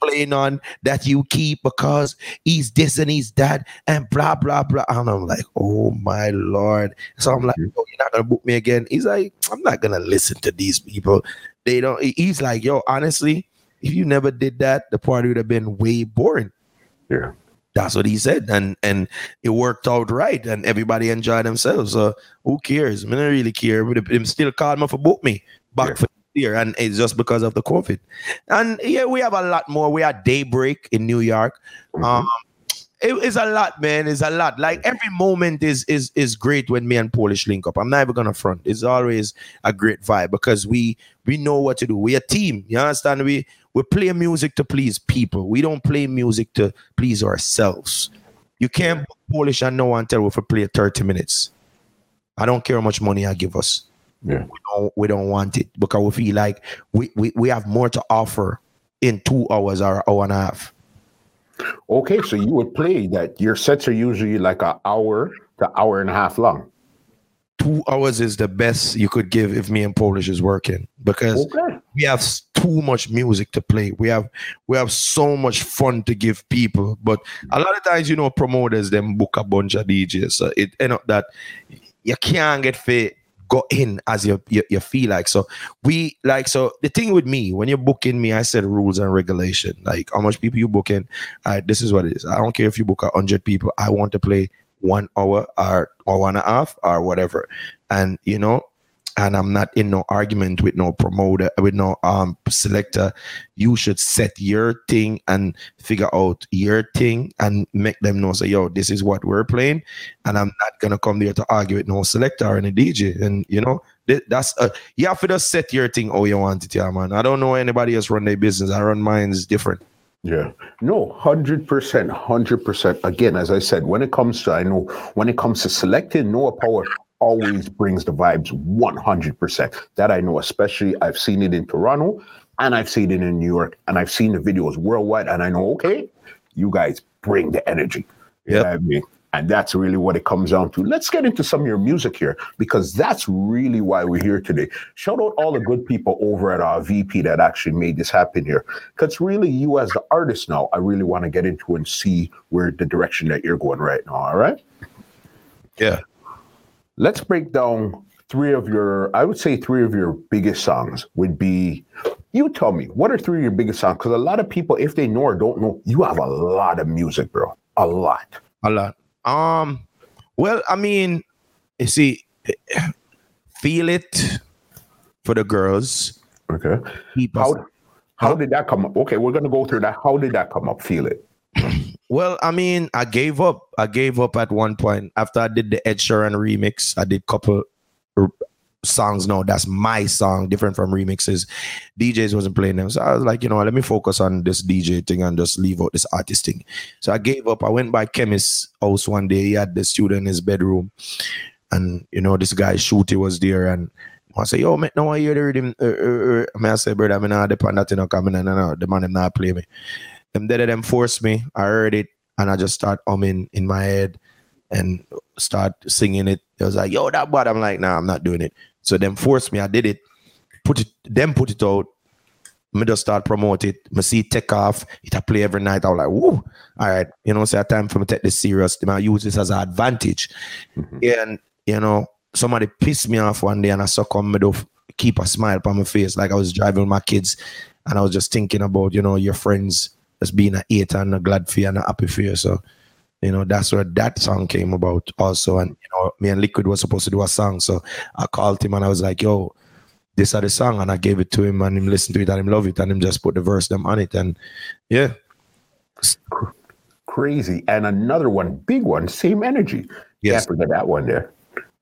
S1: playing on that you keep because he's this and he's that and blah blah blah. And I'm like, oh my lord. So I'm like, mm-hmm. oh, you're not gonna book me again. He's like, I'm not gonna listen to these people. They don't. He's like, yo, honestly, if you never did that, the party would have been way boring.
S2: Yeah.
S1: That's what he said, and and it worked out right, and everybody enjoyed themselves. So who cares? I, mean, I don't really care. But him still me for book me back
S2: Yeah.
S1: for year, and it's just because of the COVID. And yeah, we have a lot more. We had Daybreak in New York. Um, it- it's a lot, man. It's a lot. Like every moment is is is great when me and Polish link up. I'm not even gonna front. It's always a great vibe because we we know what to do. We're a team. You understand? We we play music to please people. We don't play music to please ourselves. You can't book Polish and no one tell we for play 30 minutes. I don't care how much money I give us.
S2: Yeah.
S1: We don't, we don't want it because we feel like we, we, we have more to offer in two hours or hour and a half.
S2: Okay, so you would play that. Your sets are usually like an hour to hour and a half long.
S1: Two hours is the best you could give if me and Polish is working because
S2: Okay.
S1: we have too much music to play. We have we have so much fun to give people. But a lot of times, you know, promoters them book a bunch of DJs. So it end up that you can't get fit go in as you, you you feel like. So we like so the thing with me when you're booking me, I said rules and regulation. Like how much people you booking. Right, this is what it is. I don't care if you book a hundred people. I want to play one hour or or one and a half or whatever. And you know, and I'm not in no argument with no promoter, with no um selector. You should set your thing and figure out your thing and make them know. Say, yo, this is what we're playing, and I'm not gonna come there to argue with no selector or any DJ. And you know, th- that's uh, you have to just set your thing how you want it, yeah, man. I don't know anybody else run their business. I run mine is different.
S2: Yeah. No, 100%, 100%. Again, as I said, when it comes to, I know, when it comes to selecting, Noah Power always brings the vibes 100%. That I know, especially I've seen it in Toronto and I've seen it in New York and I've seen the videos worldwide and I know, okay, you guys bring the energy. You
S1: Yep.
S2: know what I mean? And that's really what it comes down to. Let's get into some of your music here because that's really why we're here today. Shout out all the good people over at our VP that actually made this happen here. Because really, you as the artist now, I really want to get into and see where the direction that you're going right now. All right.
S1: Yeah.
S2: Let's break down three of your, I would say three of your biggest songs would be, you tell me, what are three of your biggest songs? Because a lot of people, if they know or don't know, you have a lot of music, bro. A lot.
S1: A lot. Um, well, I mean, you see, feel it for the girls.
S2: Okay. How, how did that come up? Okay, we're going to go through that. How did that come up? Feel it.
S1: Well, I mean, I gave up. I gave up at one point after I did the Ed Sheeran remix. I did couple r- songs. No, that's my song, different from remixes. DJs wasn't playing them, so I was like, you know, let me focus on this DJ thing and just leave out this artist thing. So I gave up. I went by chemist's house one day. He had the studio in his bedroom, and you know, this guy Shooty was there, and I say, yo, man, no, I hear the rhythm. Uh, uh, uh. I mean, I say, brother, I'm not depend that, you know, coming in, no, no, the man, them not play me them dead of them forced me. I heard it and I just start humming in my head and start singing it. It was like, yo, that bad. I'm like, nah, I'm not doing it. So them forced me. I did it. Put it, them put it out. Me just start promote it. Me see it take off. It I play every night. I was like, woo. All right. You know, say time for me to take this serious. Then I use this as an advantage. Mm-hmm. And, you know, somebody pissed me off one day and I succumb me to keep a smile on my face. Like I was driving my kids and I was just thinking about, you know, your friends as being a hater and a glad for you and a happy for you. So, you know, that's where that song came about also. And, you know, me and Liquid was supposed to do a song. So I called him and I was like, yo, this is the song. And I gave it to him and him listened to it and him love it. And him just put the verse them on it. And yeah,
S2: Crazy. And another one, big one, same energy.
S1: Yes.
S2: Can't forget that one there.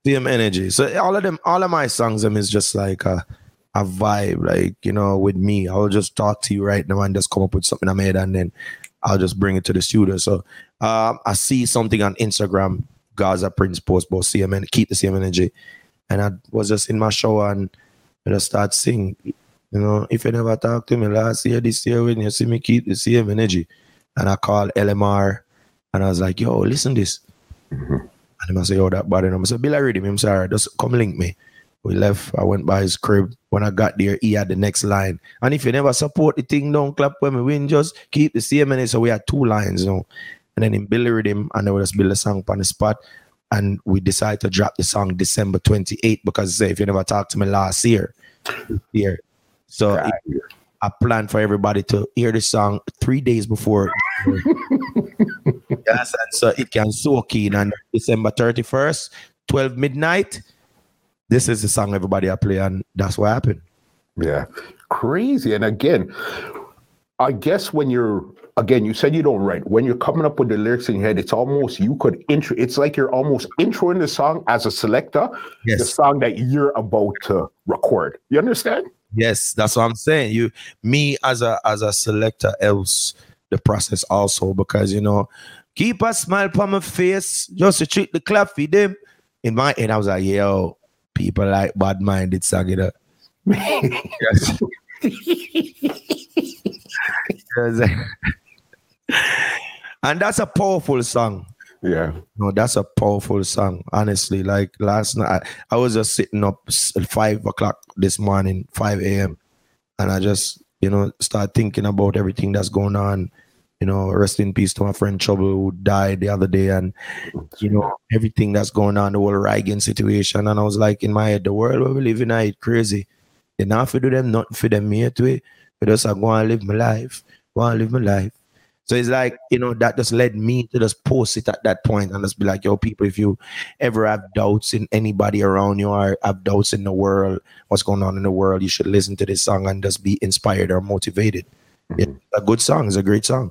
S1: same energy. So all of them, all of my songs, them is just like a, a vibe, like you know, with me. I'll just talk to you right now and just come up with something I made, and then I'll just bring it to the studio. So um, I see something on Instagram, Gaza Prince post about CM keep the same energy, and I was just in my shower and I just start singing. You know, if you never talk to me last year, this year, when you see me keep the same energy, and I called LMR, and I was like, "Yo, listen this," mm-hmm. and he say, "Yo, that bad," and I said, "Bill, I read him. I'm sorry, just come link me." We left. I went by his crib. When I got there, he had the next line. And if you never support the thing, don't clap when we win. Just keep the same minute. So we had two lines, you know. And then in Billy him, and then we just build a song on the spot. And we decided to drop the song December 28th because say if you never talked to me last year, year. So right. it, I planned for everybody to hear the song three days before. yes, and so it can soak in on December 31st, 12 midnight this is the song everybody I play, and that's what happened.
S2: Yeah, crazy. And again, I guess when you're again, you said you don't write. When you're coming up with the lyrics in your head, it's almost you could intro. It's like you're almost introing the song as a selector, yes. the song that you're about to record. You understand?
S1: Yes, that's what I'm saying. You, me as a as a selector, else the process also because you know, keep a smile on my face, just to treat the clap for them. In my head, I was like, yo, people like bad minded song, you know. and that's a powerful song.
S2: Yeah.
S1: No, that's a powerful song. Honestly, like last night, I was just sitting up at five o'clock this morning, five a.m., and I just, you know, start thinking about everything that's going on you know, rest in peace to my friend Trouble who died the other day, and you know everything that's going on, the whole Reagan situation. And I was like, in my head, the world where we live in, I crazy. They not for do them, nothing for them here to it. But just I go and live my life, go and live my life. So it's like, you know, that just led me to just post it at that point and just be like, yo, people, if you ever have doubts in anybody around you or have doubts in the world, what's going on in the world, you should listen to this song and just be inspired or motivated. Mm-hmm. It's a good song. It's a great song.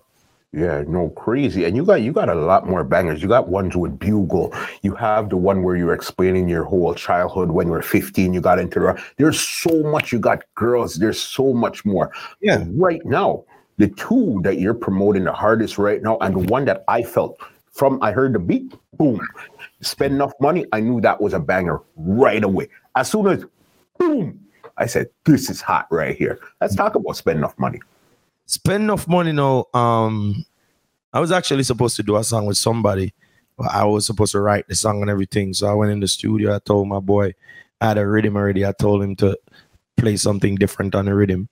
S2: Yeah, no, crazy. And you got you got a lot more bangers. You got ones with Bugle. You have the one where you're explaining your whole childhood when you were 15. You got into the there's so much. You got girls. There's so much more.
S1: Yeah.
S2: right now, the two that you're promoting the hardest right now, and the one that I felt from I heard the beat, boom, spend enough money. I knew that was a banger right away. As soon as boom, I said, this is hot right here. Let's talk about spend enough money
S1: spend enough money now. Um, I was actually supposed to do a song with somebody. I was supposed to write the song and everything. So I went in the studio. I told my boy I had a rhythm already. I told him to play something different on the rhythm,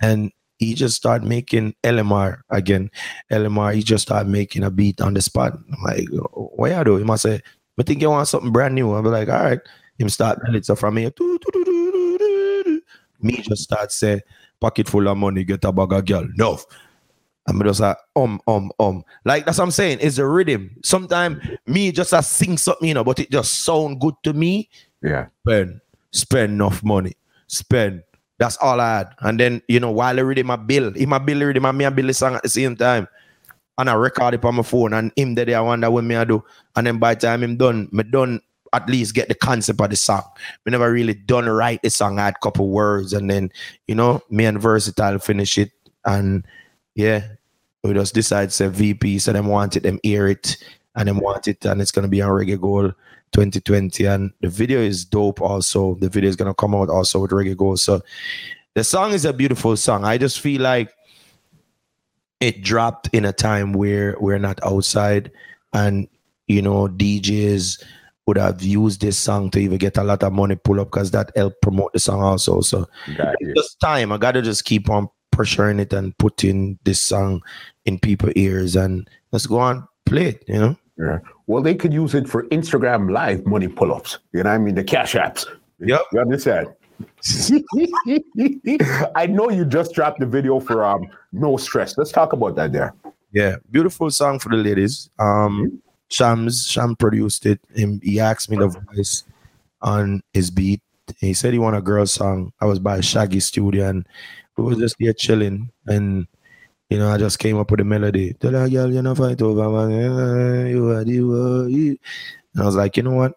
S1: and he just started making LMR again. LMR. He just started making a beat on the spot. I'm like, what you do? He must say, I think you want something brand new. I'll be like, all right. Him start building stuff from me. Me just start say pocket full of money, get a bag of girl. No. I'm just like, um, um, um. Like that's what I'm saying. It's a rhythm. Sometimes me just a sing something, you know, but it just sound good to me.
S2: Yeah.
S1: Spend, spend enough money. Spend. That's all I had. And then, you know, while I read my bill, in my bill reading my me and Billy song at the same time. And I record it on my phone and him the day I wonder what me I do. And then by the time I'm done, me done at least get the concept of the song. We never really done write the song. I had a couple words and then, you know, me and Versatile finish it. And yeah, we just decide to VP. So them wanted them hear it and them want it and it's gonna be on Reggae Gold 2020. And the video is dope also. The video is gonna come out also with Reggae Gold. So the song is a beautiful song. I just feel like it dropped in a time where we're not outside and you know DJs would have used this song to even get a lot of money pull up because that helped promote the song also. So it's just time. I gotta just keep on pressuring it and putting this song in people's ears and let's go on play it, you know?
S2: Yeah. Well, they could use it for Instagram live money pull ups. You know I mean? The cash apps.
S1: Yep.
S2: You understand? I know you just dropped the video for um No Stress. Let's talk about that there.
S1: Yeah, beautiful song for the ladies. Um mm-hmm Shams Sham produced it. Him, he asked me the voice on his beat. He said he want a girl song. I was by Shaggy Studio and we was just there chilling. And you know, I just came up with a melody. Tell a girl you know fight over man. You are the And I was like, you know what?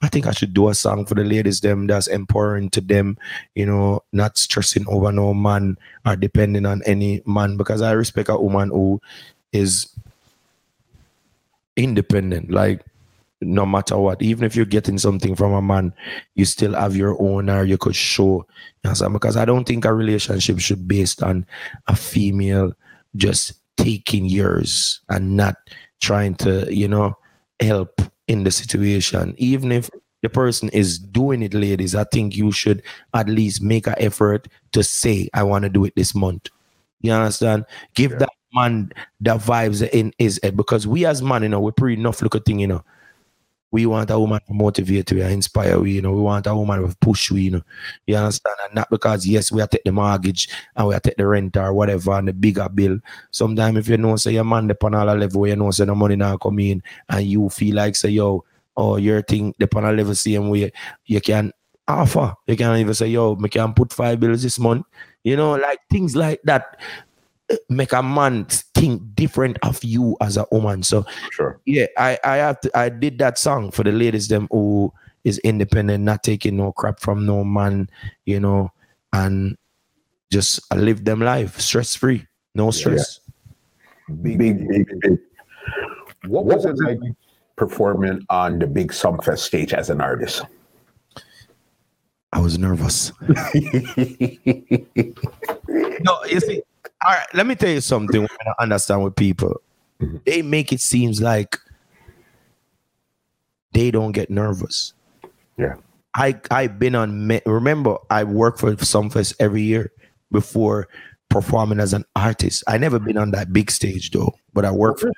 S1: I think I should do a song for the ladies, them that's empowering to them, you know, not stressing over no man or depending on any man because I respect a woman who is independent. Like no matter what, even if you're getting something from a man, you still have your own or you could show. You know, because I don't think a relationship should be based on a female just taking yours and not trying to, you know, help in the situation. Even if the person is doing it, ladies, I think you should at least make an effort to say, I want to do it this month. You understand? Give yeah. that man that vibes in his head because we as man, you know, we're pretty enough look at thing, you know. We want a woman to motivate we, inspire we, you know. We want a woman to push we, you know. You understand? And not because yes, we to take the mortgage and we to take the rent or whatever and the bigger bill. Sometimes if you know say your man depend on a level you know say the money now come in and you feel like say yo, oh your thing depend on a level same way, you can offer. You can even say, yo, me can put five bills this month. You know, like things like that make a man think different of you as a woman. So
S2: sure.
S1: Yeah, I I have to, I did that song for the ladies them who is independent, not taking no crap from no man, you know, and just live them life stress free, no stress.
S2: Yeah. Big, big, big, big. What was it like performing on the big Sumfest stage as an artist?
S1: I was nervous. no, you see, all right, let me tell you something. I understand with people, mm-hmm. they make it seems like they don't get nervous.
S2: Yeah,
S1: I I've been on. Remember, I work for Sumfest every year before performing as an artist. I never been on that big stage though, but I work for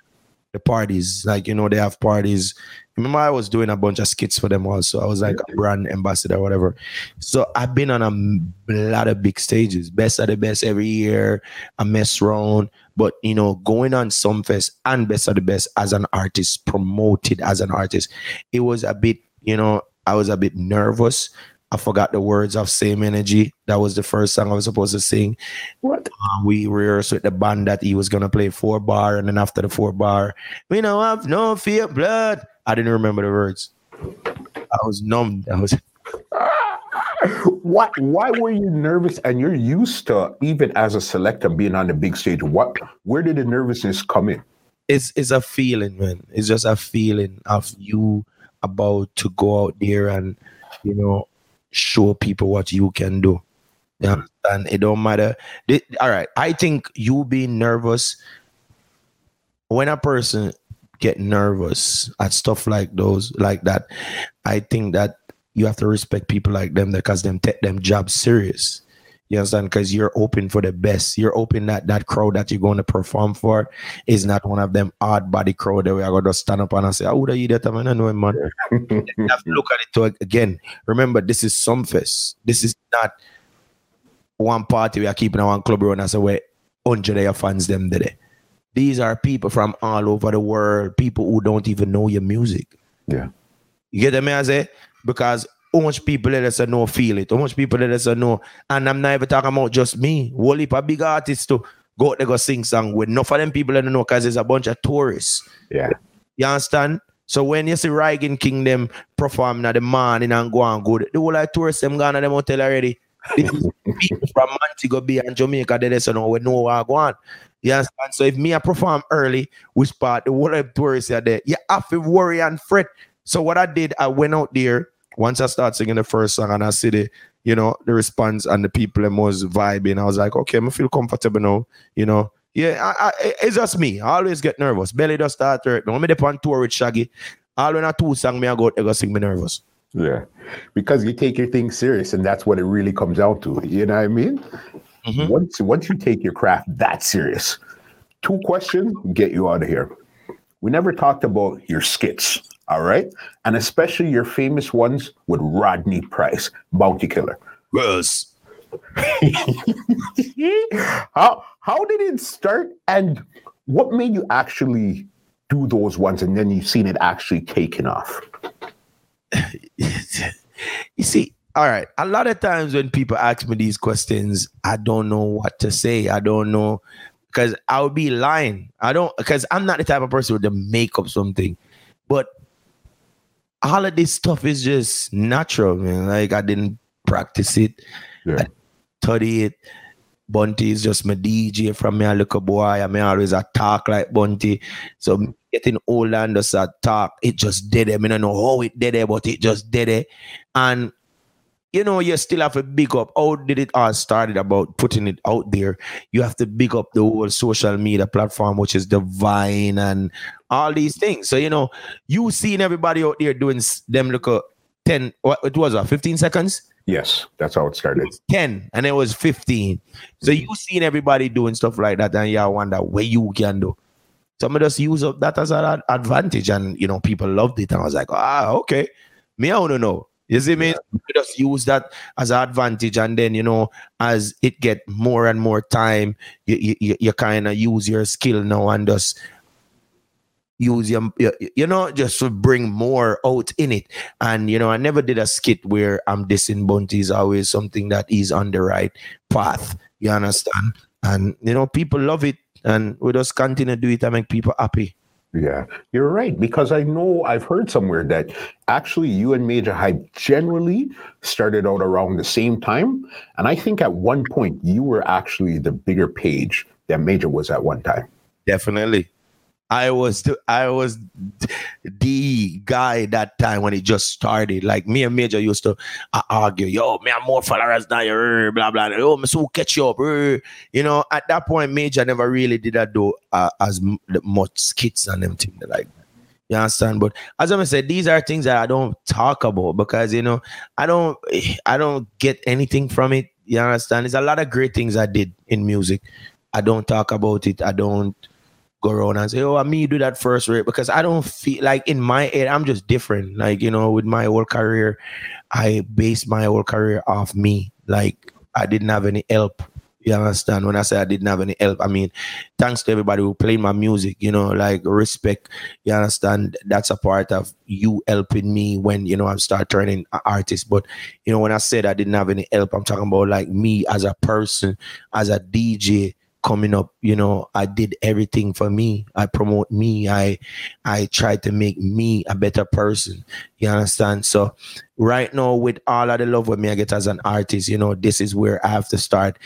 S1: the parties. Like you know, they have parties Remember, I was doing a bunch of skits for them also. I was like a brand ambassador, whatever. So I've been on a lot of big stages, best of the best every year, a mess round. But you know, going on Sumfest and best of the best as an artist, promoted as an artist, it was a bit, you know, I was a bit nervous. I forgot the words of Same Energy. That was the first song I was supposed to sing.
S2: What?
S1: Uh, we rehearsed with the band that he was gonna play four bar, and then after the four bar, we don't have no fear blood. I didn't remember the words. I was numb. I was.
S2: why? Why were you nervous? And you're used to even as a selector being on the big stage. What? Where did the nervousness come in?
S1: It's it's a feeling, man. It's just a feeling of you about to go out there and you know show people what you can do. Yeah, and it don't matter. all right, I think you being nervous when a person get nervous at stuff like those, like that, I think that you have to respect people like them because them take them job serious. You understand? Because you're open for the best. You're open that that crowd that you're going to perform for is not one of them odd body crowd that we are going to stand up and say, ah, "How would you that man? I know him, man." you have to look at it to, again. Remember, this is Sumfest. This is not one party we are keeping one club run as a way hundred of your fans them today. These are people from all over the world, people who don't even know your music.
S2: Yeah.
S1: You get me, I say? Because how much people let us know feel it, how much people let us know. And I'm not even talking about just me. Whole heap of big artists to go out there go sing song with. Enough of them people don't know because there's a bunch of tourists.
S2: Yeah.
S1: You understand? So when you see Ryan Kingdom performing at the morning and go on good, the whole like tourists them gone to them hotel already. people from Montego Bay and Jamaica, they say no, we know what go on. You understand? So if me I perform early, which part the whole tourists are there, you have to worry and fret. So what I did, I went out there once I start singing the first song and I see the, you know, the response and the people them was vibing. I was like, okay, I'm feel comfortable now, you know. Yeah, I, I, it's just me. I always get nervous. Belly does start hurt. When I'm on tour with Shaggy, all when I two song me I go, I go sing me nervous.
S2: Yeah, because you take your thing serious, and that's what it really comes out to. You know what I mean? Mm-hmm. Once once you take your craft that serious, two questions get you out of here. We never talked about your skits, all right, and especially your famous ones with Rodney Price, Bounty Killer.
S1: Yes.
S2: how how did it start, and what made you actually do those ones, and then you've seen it actually taken off?
S1: you see, all right. A lot of times when people ask me these questions, I don't know what to say. I don't know because I would be lying. I don't because I'm not the type of person to make up something. But all of this stuff is just natural, man. Like I didn't practice it.
S2: Yeah.
S1: I study it. Bounty is just my DJ from me I look a boy. I mean, always a talk like Bounty. So getting older and just a talk, it just did it. I mean, I know how it did it, but it just did it. And you know, you still have to big up. How did it all started about putting it out there? You have to big up the whole social media platform, which is divine and all these things. So, you know, you seeing everybody out there doing them look at 10, what it was, uh, 15 seconds?
S2: Yes, that's how it started.
S1: 10 and it was 15. So you seen everybody doing stuff like that and you wonder where you can do. Some of us use up that as an advantage and you know people loved it and I was like, ah, okay. Me, I want to know. You see me? We just use that as an advantage and then you know as it get more and more time, you you, you, kind of use your skill now and just use your, your you know just to bring more out in it? And you know i never did a skit where i'm dissing bounty. Is always something that is on the right path. You understand? And you know people love it and we just continue to do it and make people happy
S2: Yeah, you're right. Because I know I've heard somewhere that actually you and Major Hype generally started out around the same time. And I think at one point you were actually the bigger page than Major was at one time.
S1: definitely i was the, i was the guy that time when it just started. Like me and major used to uh, argue yo me have more followers than you uh, blah blah. Oh me so catch you up uh. you know at that point major never really did that do uh, as much skits and them things like you understand? But as i said these are things that i don't talk about because you know i don't i don't get anything from it. You understand? There's a lot of great things i did in music. I don't talk about it. I don't go around and say, "Oh, I me do that first rate," because I don't feel like in my head I'm just different. Like you know, with my whole career, I based my whole career off me. Like I didn't have any help. You understand? When I say I didn't have any help, I mean thanks to everybody who played my music. You know, like respect. You understand? That's a part of you helping me when you know I start turning an artist. But you know, when I said I didn't have any help, I'm talking about like me as a person, as a DJ coming up you know i did everything for me. I promote me. I i try to make me a better person. You understand? So right now with all of the love with me i get as an artist you know this is where i have to start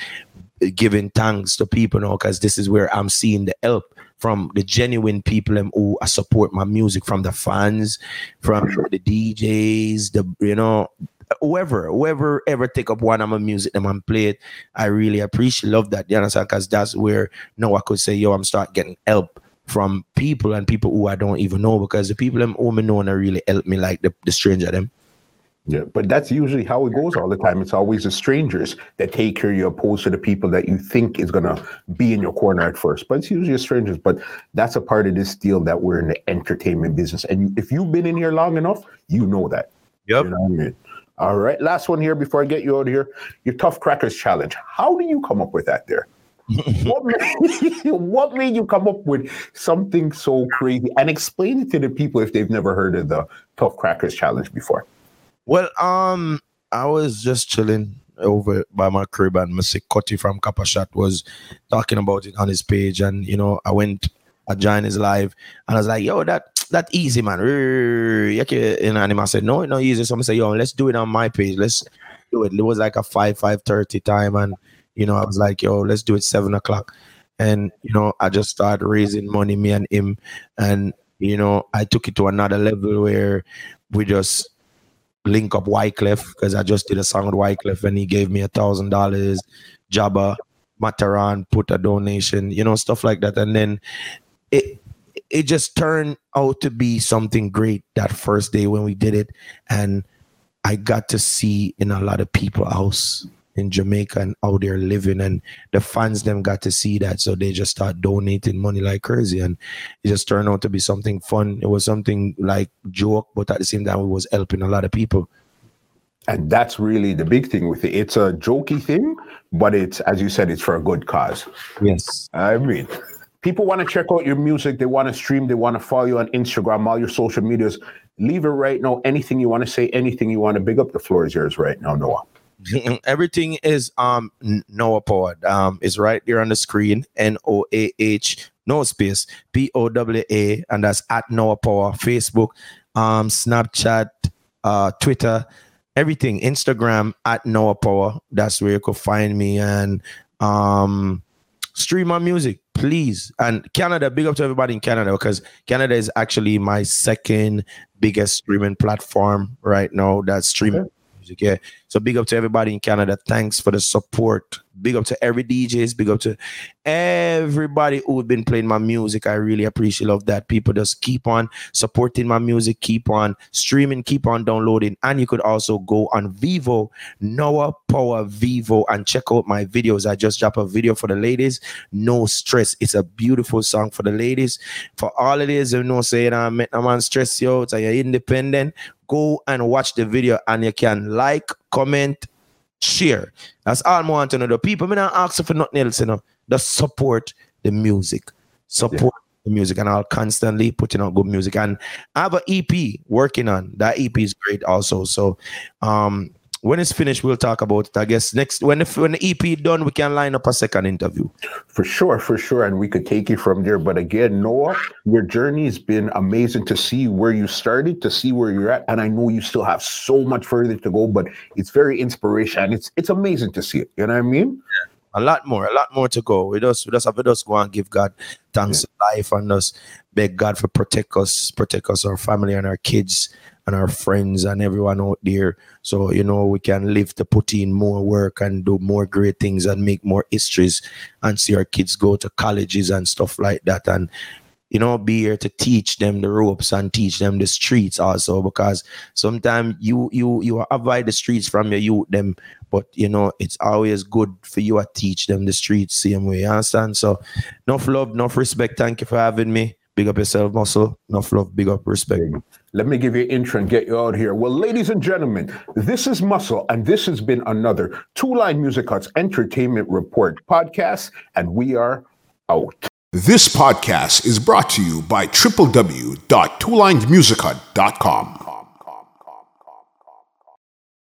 S1: giving thanks to people now because this is where i'm seeing the help from the genuine people who uh, support my music from the fans from the djs the you know whoever whoever ever take up one of my music them and play it I really appreciate love that. You understand? Because that's where now I could say, yo, I'm start getting help from people and people who I don't even know because the people them who me know and really help me like the, the stranger them.
S2: Yeah, but that's usually how it goes all the time. It's always the strangers that take care of you opposed to the people that you think is gonna be in your corner at first. But it's usually the strangers. But that's a part of this deal that we're in the entertainment business. And you, if you've been in here long enough, you know that.
S1: Yep.
S2: You know what I mean? All right. Last one here before I get you out of here. Your Tough Crackers Challenge. How do you come up with that there? what, made, what made you come up with something so crazy? And explain it to the people if they've never heard of the Tough Crackers Challenge before.
S1: Well, um, I was just chilling over by my crib and Mr. Cutty from Kappa Shot was talking about it on his page. And, you know, I went, I joined his live and I was like, yo, that that easy, man. And I said, no, it's not easy. So I said, yo, let's do it on my page. Let's do it. It was like a 5, 5.30 time. And, you know, I was like, yo, let's do it 7 o'clock. And, you know, I just started raising money, me and him. And, you know, I took it to another level where we just link up Wyclef because I just did a song with Wyclef and he gave me a thousand dollars. Jabba, Mataran put a donation, you know, stuff like that. And then it it just turned out to be something great that first day when we did it. And I got to see in a lot of people house in Jamaica and how they're living and the fans them got to see that so they just start donating money like crazy and it just turned out to be something fun it was something like joke but at the same time it was helping a lot of people
S2: And that's really the big thing with it. It's a jokey thing, but it's, as you said, it's for a good cause.
S1: yes
S2: I mean, people want to check out your music. They want to stream. They want to follow you on Instagram, all your social medias. Leave it right now. Anything you want to say, anything you want to big up, the floor is yours right now, Noah.
S1: everything is um Noah Powered. Um, is right there on the screen. N O A H no space P O W A, and that's at Noah Power. Facebook, um, Snapchat, uh, Twitter, everything. Instagram at Noah Power. That's where you could find me and um stream my music, please. And Canada, big up to everybody in Canada because Canada is actually my second biggest streaming platform right now. That's streaming okay. music. Yeah. So big up to everybody in Canada. Thanks for the support. Big up to every DJs. Big up to everybody who've been playing my music. I really appreciate love that. People just keep on supporting my music, keep on streaming, keep on downloading. And you could also go on Vevo, Noah Power Vevo, and check out my videos. I just dropped a video for the ladies. No stress. It's a beautiful song for the ladies. For all it is, you know, saying I'm man stress you out, you're independent. Go and watch the video and you can like, comment, share. That's all I want to know. The people, me not ask for nothing else, you know. Just support the music. Support yeah. the music. And I'll constantly putting out good music. And I have an EP working on. That EP is great also. So um when it's finished, we'll talk about it. I guess next when the, when the EP done, we can line up a second interview.
S2: For sure, for sure, and we could take it from there. But again, Noah, your journey has been amazing to see where you started, to see where you're at, and I know you still have so much further to go. But it's very inspirational. It's it's amazing to see it. You know what I mean?
S1: Yeah. A lot more, a lot more to go. We just we just have to just go and give God thanks yeah. life and us beg God for protect us, protect us, our family and our kids and our friends and everyone out there. So, you know, we can live to put in more work and do more great things and make more histories and see our kids go to colleges and stuff like that. And, you know, be here to teach them the ropes and teach them the streets also because sometimes you you you avoid the streets from your youth them, but you know, it's always good for you to teach them the streets same way. You understand? So enough love, enough respect. Thank you for having me. Big up yourself, muscle. Enough love, big up respect.
S2: Let me give you an intro and get you out here. Well, ladies and gentlemen, this is Muscle, and this has been another Two Line Music Hut's Entertainment Report podcast, and we are out.
S3: This podcast is brought to you by www.twolinemusichut.com.